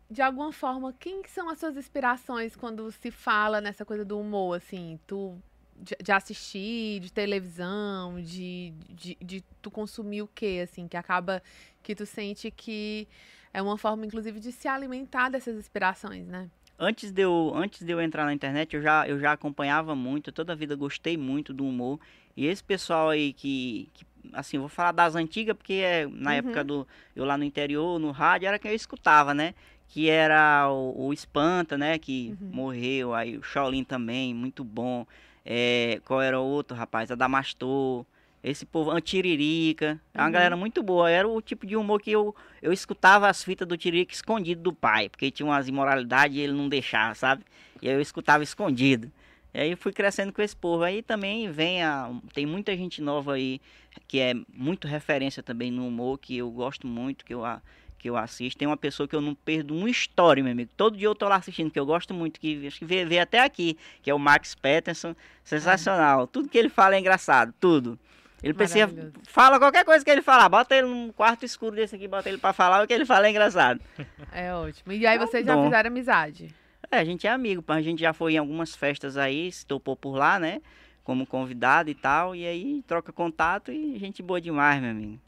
de alguma forma, quem que são as suas inspirações quando se fala nessa coisa do humor, assim? Tu de, de assistir, de televisão, de, de, de tu consumir o quê, assim? Que acaba que tu sente que é uma forma, inclusive, de se alimentar dessas inspirações, né? Antes de, eu, antes de eu entrar na internet, eu já, eu já acompanhava muito, toda a vida gostei muito do humor. E esse pessoal aí que, que assim, eu vou falar das antigas, porque é, na Uhum. época do eu lá no interior, no rádio, era quem eu escutava, né? Que era o, o Espanta, né? Que Uhum. morreu, aí o Shaolin também, muito bom. É, qual era o outro, rapaz? Adamastor. Esse povo, Antiririca. É uma Uhum. galera muito boa. Era o tipo de humor que eu, eu escutava as fitas do Tiririca escondido do pai. Porque tinha umas imoralidades e ele não deixava, sabe? E aí eu escutava escondido. E aí eu fui crescendo com esse povo. Aí também vem a. Tem muita gente nova aí que é muito referência também no humor, que eu gosto muito, que eu, a- que eu assisto. Tem uma pessoa que eu não perdo uma história, meu amigo. Todo dia eu tô lá assistindo, que eu gosto muito, que acho que veio, veio até aqui, que é o Max Peterson. Sensacional. Tudo que ele fala é engraçado, tudo. Ele precisa. Fala qualquer coisa que ele falar. Bota ele num quarto escuro desse aqui, bota ele pra falar, o que ele fala é engraçado. É ótimo. E aí vocês já fizeram amizade? É, a gente é amigo, a gente já foi em algumas festas aí, se topou por lá, né? Como convidado e tal. E aí troca contato e gente boa demais, meu amigo.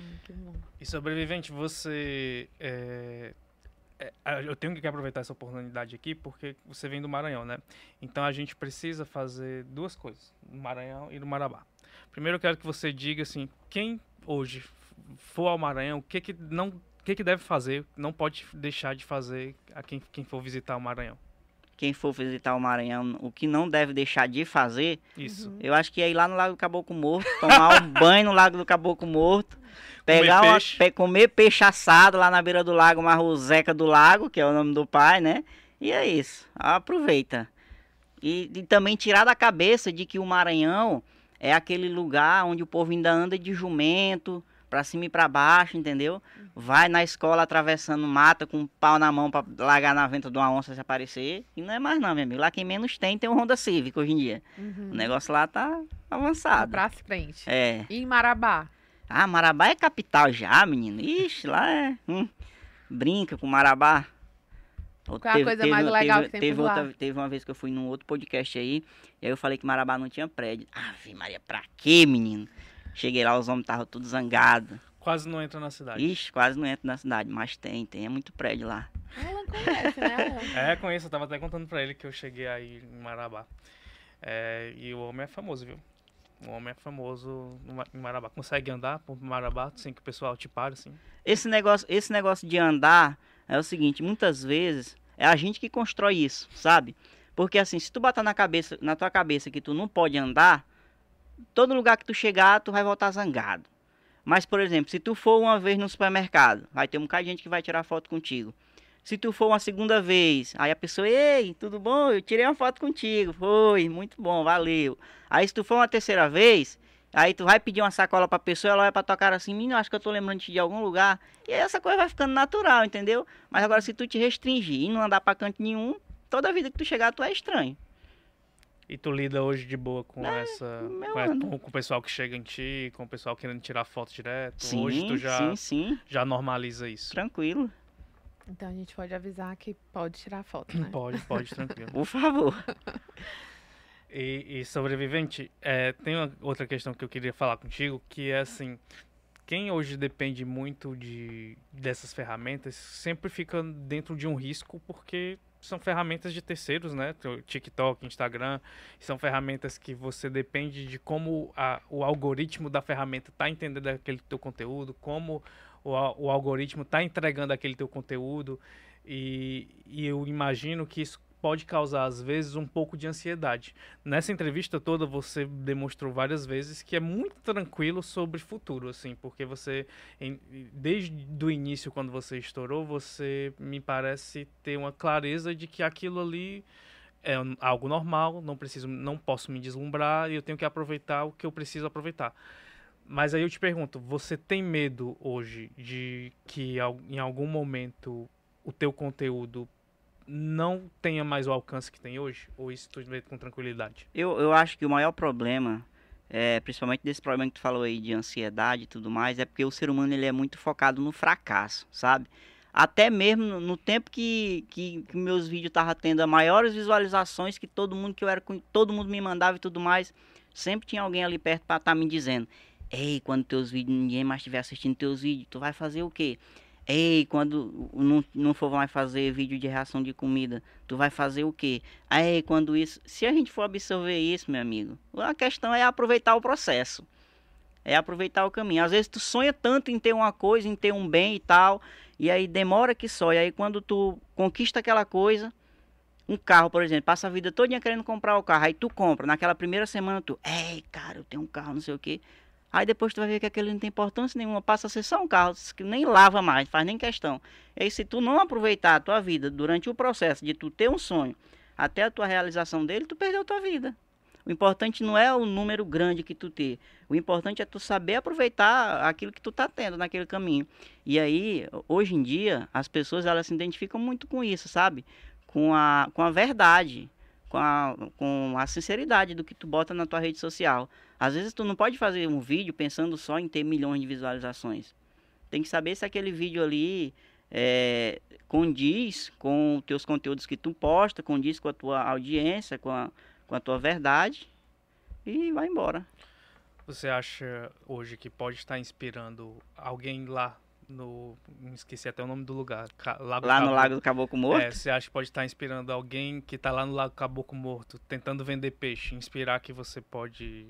Hum, bom. E sobrevivente, você. é, é, eu tenho que aproveitar essa oportunidade aqui porque você vem do Maranhão, né? Então a gente precisa fazer duas coisas: no Maranhão e no Marabá. Primeiro eu quero que você diga assim: quem hoje for ao Maranhão, o que que não. O que, que deve fazer, não pode deixar de fazer a quem, quem for visitar o Maranhão. Quem for visitar o Maranhão, o que não deve deixar de fazer, Isso. Uhum. eu acho que é ir lá no Lago do Caboclo Morto, tomar um banho no Lago do Caboclo Morto, pegar uma, peixe. pe- comer peixe assado lá na beira do lago, Marrozeca do Lago, que é o nome do pai, né? E é isso. Aproveita. E, e também tirar da cabeça de que o Maranhão é aquele lugar onde o povo ainda anda de jumento, pra cima e pra baixo, entendeu? Vai na escola atravessando mata com um pau na mão pra largar na venta de uma onça se aparecer. E não é mais não, meu amigo. Lá quem menos tem tem um Honda Civic hoje em dia. Uhum. O negócio lá tá avançado. Pra frente. É. E em Marabá? Ah, Marabá é capital já, menino. Ixi, lá é. hum, brinca com Marabá. Qual é a coisa mais legal que tem teve outra, Teve uma vez que eu fui num outro podcast aí, e aí eu falei que Marabá não tinha prédio. Ave Maria, pra quê, menino? Cheguei lá, os homens estavam tudo zangados. Quase não entra na cidade. Ixi, quase não entro na cidade, mas tem, tem, é muito prédio lá. Ela conhece, né? É, conheço, eu tava até contando pra ele que eu cheguei aí em Marabá. É, e o homem é famoso, viu? O homem é famoso em Marabá. Consegue andar por Marabá sem que o pessoal te pare, assim? Esse negócio, esse negócio de andar é o seguinte, muitas vezes é a gente que constrói isso, sabe? Porque assim, se tu botar na cabeça, na tua cabeça que tu não pode andar, todo lugar que tu chegar, tu vai voltar zangado. Mas, por exemplo, se tu for uma vez no supermercado, vai ter um bocado de gente que vai tirar foto contigo. Se tu for uma segunda vez, aí a pessoa, ei, tudo bom? Eu tirei uma foto contigo. Foi, muito bom, valeu. Aí se tu for uma terceira vez, aí tu vai pedir uma sacola pra pessoa, ela vai pra tua cara assim, menino, acho que eu tô lembrando de algum lugar. E aí essa coisa vai ficando natural, entendeu? Mas agora se tu te restringir e não andar pra canto nenhum, toda vida que tu chegar, tu é estranho. E tu lida hoje de boa com É, essa. meu Com, com o pessoal que chega em ti, com o pessoal querendo tirar foto direto. Sim, hoje tu já, sim, sim, já normaliza isso. tranquilo. Então a gente pode avisar que pode tirar foto, né? Pode, pode, tranquilo. Por favor. E, e sobrevivente, é, tem uma outra questão que eu queria falar contigo, que é assim, quem hoje depende muito de dessas ferramentas sempre fica dentro de um risco porque são ferramentas de terceiros, né? TikTok, Instagram, são ferramentas que você depende de como a- o algoritmo da ferramenta está entendendo aquele teu conteúdo, como o, o algoritmo está entregando aquele teu conteúdo e, e eu imagino que isso pode causar às vezes um pouco de ansiedade. Nessa entrevista toda você demonstrou várias vezes que é muito tranquilo sobre futuro, assim, porque você em- desde o início quando você estourou, você me parece ter uma clareza de que aquilo ali é algo normal, não preciso, não posso me deslumbrar e eu tenho que aproveitar o que eu preciso aproveitar. Mas aí eu te pergunto, você tem medo hoje de que em algum momento o teu conteúdo não tenha mais o alcance que tem hoje? Ou isso tu vê com tranquilidade? Eu, eu acho que o maior problema, é, principalmente desse problema que tu falou aí de ansiedade e tudo mais, é porque o ser humano ele é muito focado no fracasso, sabe? Até mesmo no, no tempo que, que, que meus vídeos estavam tendo as maiores visualizações, que todo mundo que eu era, todo mundo me mandava e tudo mais, sempre tinha alguém ali perto para estar me dizendo: Ei, quando teus vídeos, ninguém mais estiver assistindo teus vídeos, tu vai fazer o quê? Ei, quando não, não for mais fazer vídeo de reação de comida, tu vai fazer o quê? Aí, quando isso. Se a gente for absorver isso, meu amigo, a questão é aproveitar o processo. É aproveitar o caminho. Às vezes tu sonha tanto em ter uma coisa, em ter um bem e tal, e aí demora que só. E aí quando tu conquista aquela coisa, um carro, por exemplo, passa a vida toda querendo comprar o carro, aí tu compra. Naquela primeira semana tu, ei, cara, eu tenho um carro, não sei o quê. Aí depois tu vai ver que aquele não tem importância nenhuma, passa a ser só um carro, que nem lava mais, faz nem questão. E aí se tu não aproveitar a tua vida durante o processo de tu ter um sonho, até a tua realização dele, tu perdeu a tua vida. O importante não é o número grande que tu ter. O importante é tu saber aproveitar aquilo que tu tá tendo naquele caminho. E aí, hoje em dia, as pessoas elas se identificam muito com isso, sabe? Com a, com a verdade, com a, com a sinceridade do que tu bota na tua rede social. Às vezes tu não pode fazer um vídeo pensando só em ter milhões de visualizações. Tem que saber se aquele vídeo ali é, condiz com os teus conteúdos que tu posta, condiz com a tua audiência, com a, com a tua verdade e vai embora. Você acha hoje que pode estar inspirando alguém lá no. Esqueci até o nome do lugar. Lago Lá no. Lago do Caboclo Morto, É, você acha que pode estar inspirando alguém que está lá no Lago Caboclo Morto, tentando vender peixe, inspirar que você pode.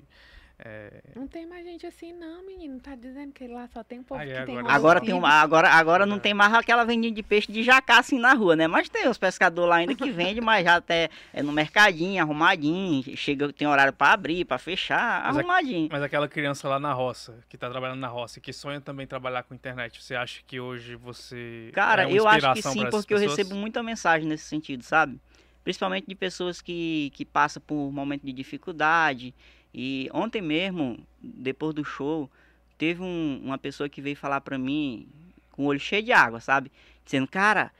É, Não tem mais gente assim, não, menino. Tá dizendo que lá só tem um povo Aí, que tem agora- um Agora tem um, agora, agora não É. tem mais aquela vendinha de peixe de jacá assim na rua, né? Mas tem os pescadores lá ainda que vende, mas já até é no mercadinho, arrumadinho, chega tem horário pra abrir, pra fechar, Mas arrumadinho. Mas aquela criança lá na roça, que está trabalhando na roça e que sonha também trabalhar com internet, você acha que hoje você. Cara, é uma eu acho que sim, porque eu pessoas? recebo muita mensagem nesse sentido, sabe? Principalmente de pessoas que, que passam por um momento de dificuldade. E ontem mesmo, depois do show, teve um- uma pessoa que veio falar pra mim com o olho cheio de água, sabe? Dizendo, cara,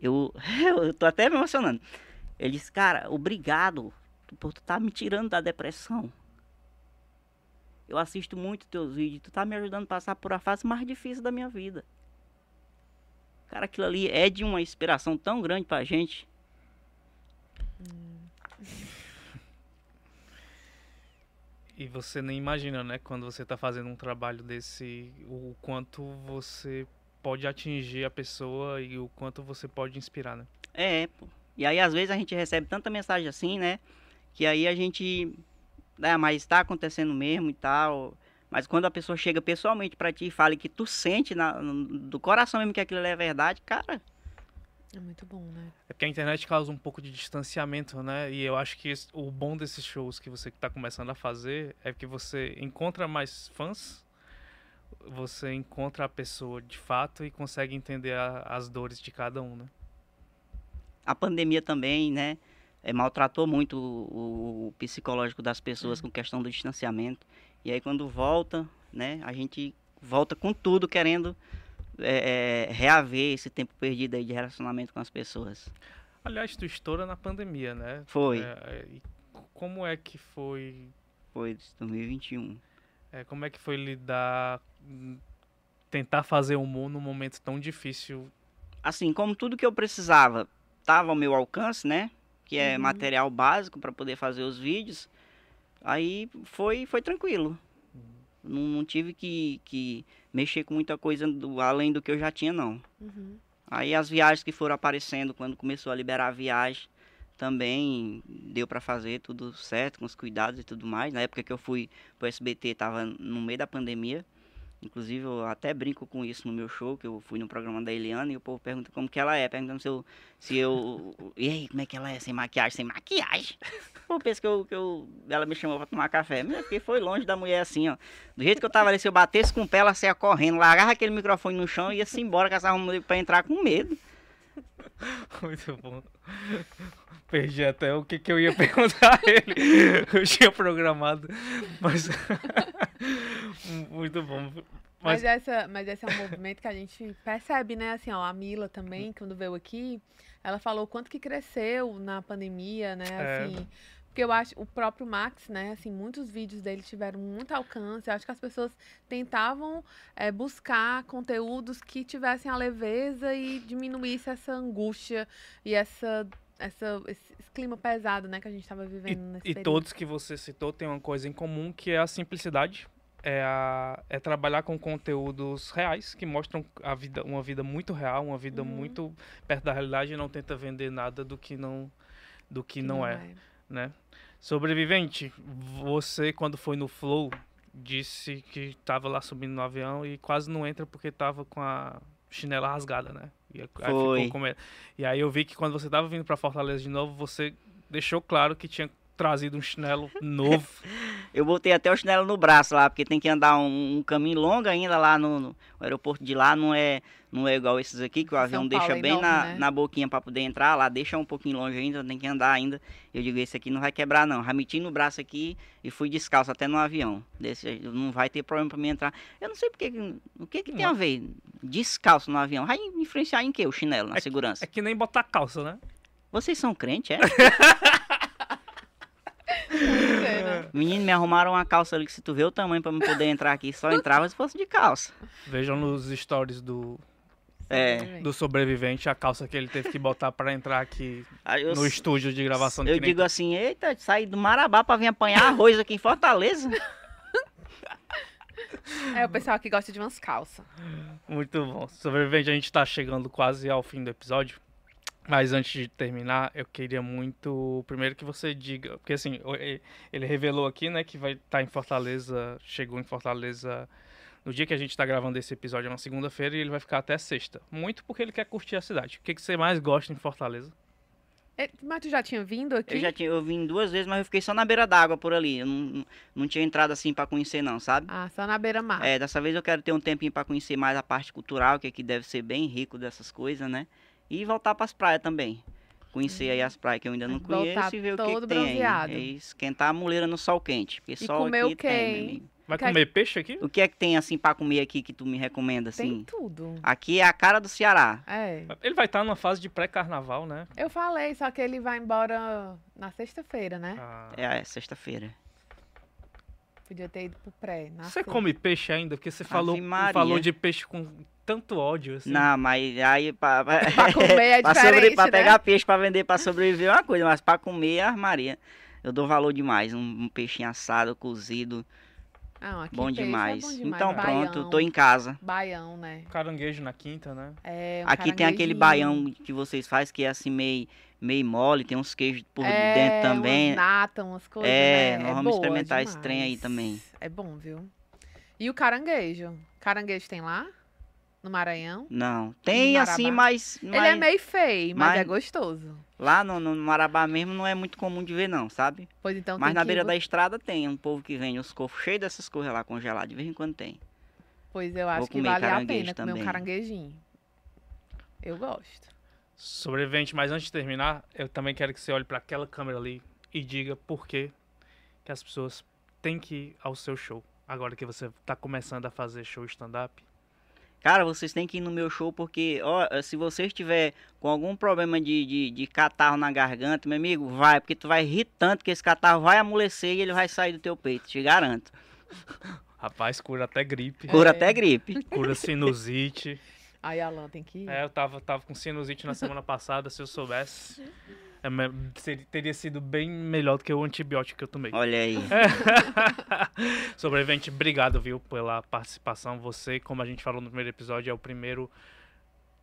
eu, eu tô até me emocionando. Ele disse, cara, obrigado por tu tá me tirando da depressão. Eu assisto muito teus vídeos, tu tá me ajudando a passar por a fase mais difícil da minha vida. Cara, aquilo ali é de uma inspiração tão grande pra gente. E você nem imagina, né, quando você está fazendo um trabalho desse, o quanto você pode atingir a pessoa e o quanto você pode inspirar, né? É, pô. E aí, às vezes, a gente recebe tanta mensagem assim, né? Que aí a gente. É, mas tá acontecendo mesmo e tal. Mas quando a pessoa chega pessoalmente pra ti e fala que tu sente na- no- do coração mesmo que aquilo é verdade, cara, É muito bom, né? É porque a internet causa um pouco de distanciamento, né? E eu acho que o bom desses shows que você está começando a fazer é que você encontra mais fãs, você encontra a pessoa de fato e consegue entender a- as dores de cada um, né? a pandemia também, né? é, maltratou muito o, o, psicológico das pessoas com questão do distanciamento. E aí quando volta, né, a gente volta com tudo querendo é, é, reaver esse tempo perdido aí de relacionamento com as pessoas. Aliás, tu estoura na pandemia, né? Foi. É, como é que foi? Foi 2021. É, como é que foi lidar, tentar fazer humor num momento tão difícil? Assim, como tudo que eu precisava estava ao meu alcance, né? que é uhum. material básico para poder fazer os vídeos. Aí foi, foi tranquilo. Uhum. Não, não, tive que, que mexer com muita coisa do, além do que eu já tinha, não. Uhum. Aí as viagens que foram aparecendo, quando começou a liberar a viagem, também deu para fazer tudo certo, com os cuidados e tudo mais. Na época que eu fui pro SBT, tava no meio da pandemia. Inclusive, eu até brinco com isso no meu show, que eu fui no programa da Eliana e o povo pergunta como que ela é, perguntando se eu. Se eu e aí, como é que ela é? Sem maquiagem? Sem maquiagem? Pô, penso que, eu, que eu, ela me chamou pra tomar café. Porque foi longe da mulher assim, ó. Do jeito que eu tava ali, se eu batesse com o pé, ela saia correndo, largava aquele microfone no chão e ia-se embora essa arruma pra entrar com medo. Muito bom. Perdi até o que, que eu ia perguntar a ele. Eu tinha programado, mas. Muito bom. Mas... mas, essa, mas esse é um movimento que a gente percebe, né? Assim, ó, a Mila também, quando veio aqui, ela falou o quanto que cresceu na pandemia, né? É. Assim, porque eu acho, o próprio Max, né, assim, muitos vídeos dele tiveram muito alcance. Eu acho que as pessoas tentavam é, buscar conteúdos que tivessem a leveza e diminuísse essa angústia e essa, essa, esse, esse clima pesado, né, que a gente estava vivendo e, nesse E período. todos que você citou têm uma coisa em comum, que é a simplicidade. É, a, é trabalhar com conteúdos reais que mostram a vida, uma vida muito real, uma vida uhum. muito perto da realidade e não tenta vender nada do que não, do que, que não, não, é. é né? Sobrevivente, você quando foi no Flow disse que estava lá subindo no avião e quase não entra porque estava com a chinela rasgada, né? E aí, com... e aí eu vi que quando você estava vindo para Fortaleza de novo, você deixou claro que tinha trazido um chinelo novo. eu botei até o chinelo no braço lá, porque tem que andar um, um caminho longo ainda lá no, no, aeroporto de lá, não é, não é igual esses aqui, que o avião deixa bem enorme, na, né? na boquinha para poder entrar, lá deixa um pouquinho longe ainda, tem que andar ainda. Eu digo, esse aqui não vai quebrar não. Ramiti no braço aqui e fui descalço até no avião. Desse, não vai ter problema para mim entrar. Eu não sei porque, o que que tem a ver descalço no avião? Vai influenciar em que o chinelo, na é segurança? Que, é que nem botar calça, né? Vocês são crente, é? Menino, me arrumaram uma calça ali que se tu vê o tamanho pra me poder entrar aqui, só entrava se fosse de calça. Vejam nos stories do é. do sobrevivente a calça que ele teve que botar para entrar aqui eu, no estúdio de gravação. Eu digo assim, eita, saí do Marabá para vir apanhar arroz aqui em Fortaleza. É o pessoal que gosta de umas calças. Muito bom. Sobrevivente, a gente tá chegando quase ao fim do episódio. Mas antes de terminar, eu queria muito, primeiro que você diga, porque assim, ele revelou aqui, né, que vai estar tá em Fortaleza, chegou em Fortaleza no dia que a gente está gravando esse episódio, é uma segunda-feira, e ele vai ficar até sexta. Muito porque ele quer curtir a cidade. O que, que você mais gosta em Fortaleza? É, mas tu já tinha vindo aqui? Eu já tinha, eu vim duas vezes, mas eu fiquei só na beira d'água por ali. Eu não, não tinha entrado assim para conhecer não, sabe? Ah, só na beira-mar. É, dessa vez eu quero ter um tempinho para conhecer mais a parte cultural, que aqui deve ser bem rico dessas coisas, né? E voltar para as praias também. Conhecer aí as praias que eu ainda não conheço Voltar e ver o que, que tem aí. É esquentar a muleira no sol quente. Porque e sol aqui tem, Vai comer peixe aqui? O que é que tem assim para comer aqui que tu me recomenda assim? Tem tudo. Aqui é a cara do Ceará. É. Ele vai estar tá numa fase de pré-carnaval, né? Eu falei, só que ele vai embora na sexta-feira, né? Ah. É, é sexta-feira. Podia ter ido pro pré. Você come peixe ainda? Porque você falou, falou de peixe com tanto ódio, assim. Não, mas aí pra, pra comer é pra, sobre, pra né? pegar peixe pra vender pra sobreviver é uma coisa, mas pra comer é armaria. Eu dou valor demais. Um, um peixinho assado, cozido. Não, bom, demais. É bom demais. Então Baião, pronto, tô em casa. Baião, né? Caranguejo na quinta, né? É, um Aqui tem aquele baião que vocês fazem que é assim meio meio mole, tem uns queijos por é, dentro também. Umas nata, umas coisas, É, né? nós é vamos boa experimentar demais. esse trem aí também. É bom, viu? E o caranguejo? Caranguejo tem lá? No Maranhão? Não, tem assim, mas, mas... Ele é meio feio, mas, mas é gostoso. Lá no, no Marabá mesmo não é muito comum de ver não, sabe? Pois então Mas na beira ir... da estrada tem um povo que vende os cofres cheios dessas coisas lá congeladas, de vez em quando tem. Pois eu acho Vou que vale a pena também. comer um caranguejinho. Eu gosto. Sobrevivente, mas antes de terminar, eu também quero que você olhe para aquela câmera ali e diga por que, que as pessoas têm que ir ao seu show. Agora que você está começando a fazer show stand-up. Cara, vocês têm que ir no meu show porque, ó, se você estiver com algum problema de, de, de catarro na garganta, meu amigo, vai, porque tu vai rir tanto que esse catarro vai amolecer e ele vai sair do teu peito, te garanto. Rapaz, cura até gripe. Cura É. até gripe. Cura sinusite. Aí, Alan, tem que ir. É, eu tava, tava com sinusite na semana passada, se eu soubesse. é, seria- teria sido bem melhor do que o antibiótico que eu tomei. Olha aí. Sobrevivente, obrigado, viu, pela participação. Você, como a gente falou no primeiro episódio, é o primeiro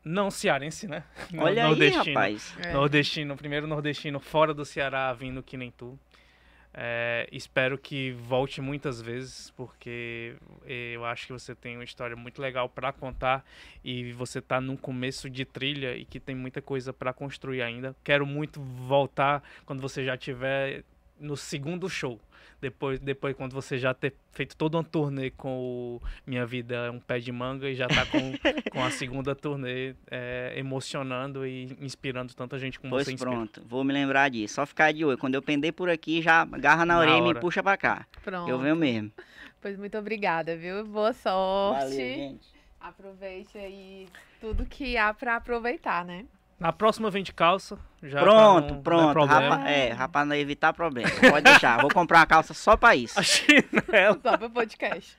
não cearense, né? Olha aí, nordestino. rapaz. É. Nordestino, primeiro nordestino fora do Ceará, vindo que nem tu. É, espero que volte muitas vezes, porque eu acho que você tem uma história muito legal para contar e você tá num começo de trilha e que tem muita coisa para construir ainda. Quero muito voltar quando você já tiver no segundo show. Depois, depois quando você já ter feito toda uma turnê com o Minha Vida é um Pé de Manga e já tá com, com a segunda turnê é, emocionando e inspirando tanta gente como Pois você inspira. pronto, vou me lembrar disso. Só ficar de olho. Quando eu pender por aqui, já agarra na Na orelha e me puxa pra cá. Pronto. Eu venho mesmo. Pois muito obrigada, viu? Boa sorte. Valeu, gente. Aproveite aí tudo que há pra aproveitar, né? Na próxima vem de calça. Já pra Pronto, não- não é pronto. Rapa, é, rapaz, não evitar problema. Pode deixar. Vou comprar uma calça só pra isso. A chinela. Só pro podcast.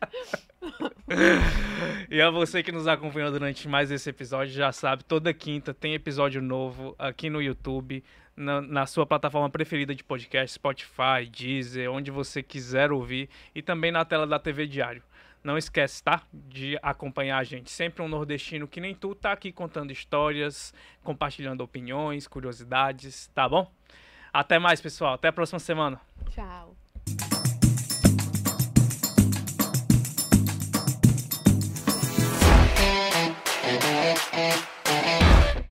E a você que nos acompanhou durante mais esse episódio, já sabe, toda quinta tem episódio novo aqui no YouTube, na, na sua plataforma preferida de podcast, Spotify, Deezer, onde você quiser ouvir, e também na tela da TV Diário. Não esquece, tá? De acompanhar a gente. Sempre um nordestino que nem tu tá aqui contando histórias, compartilhando opiniões, curiosidades, tá bom? Até mais, pessoal. Até a próxima semana.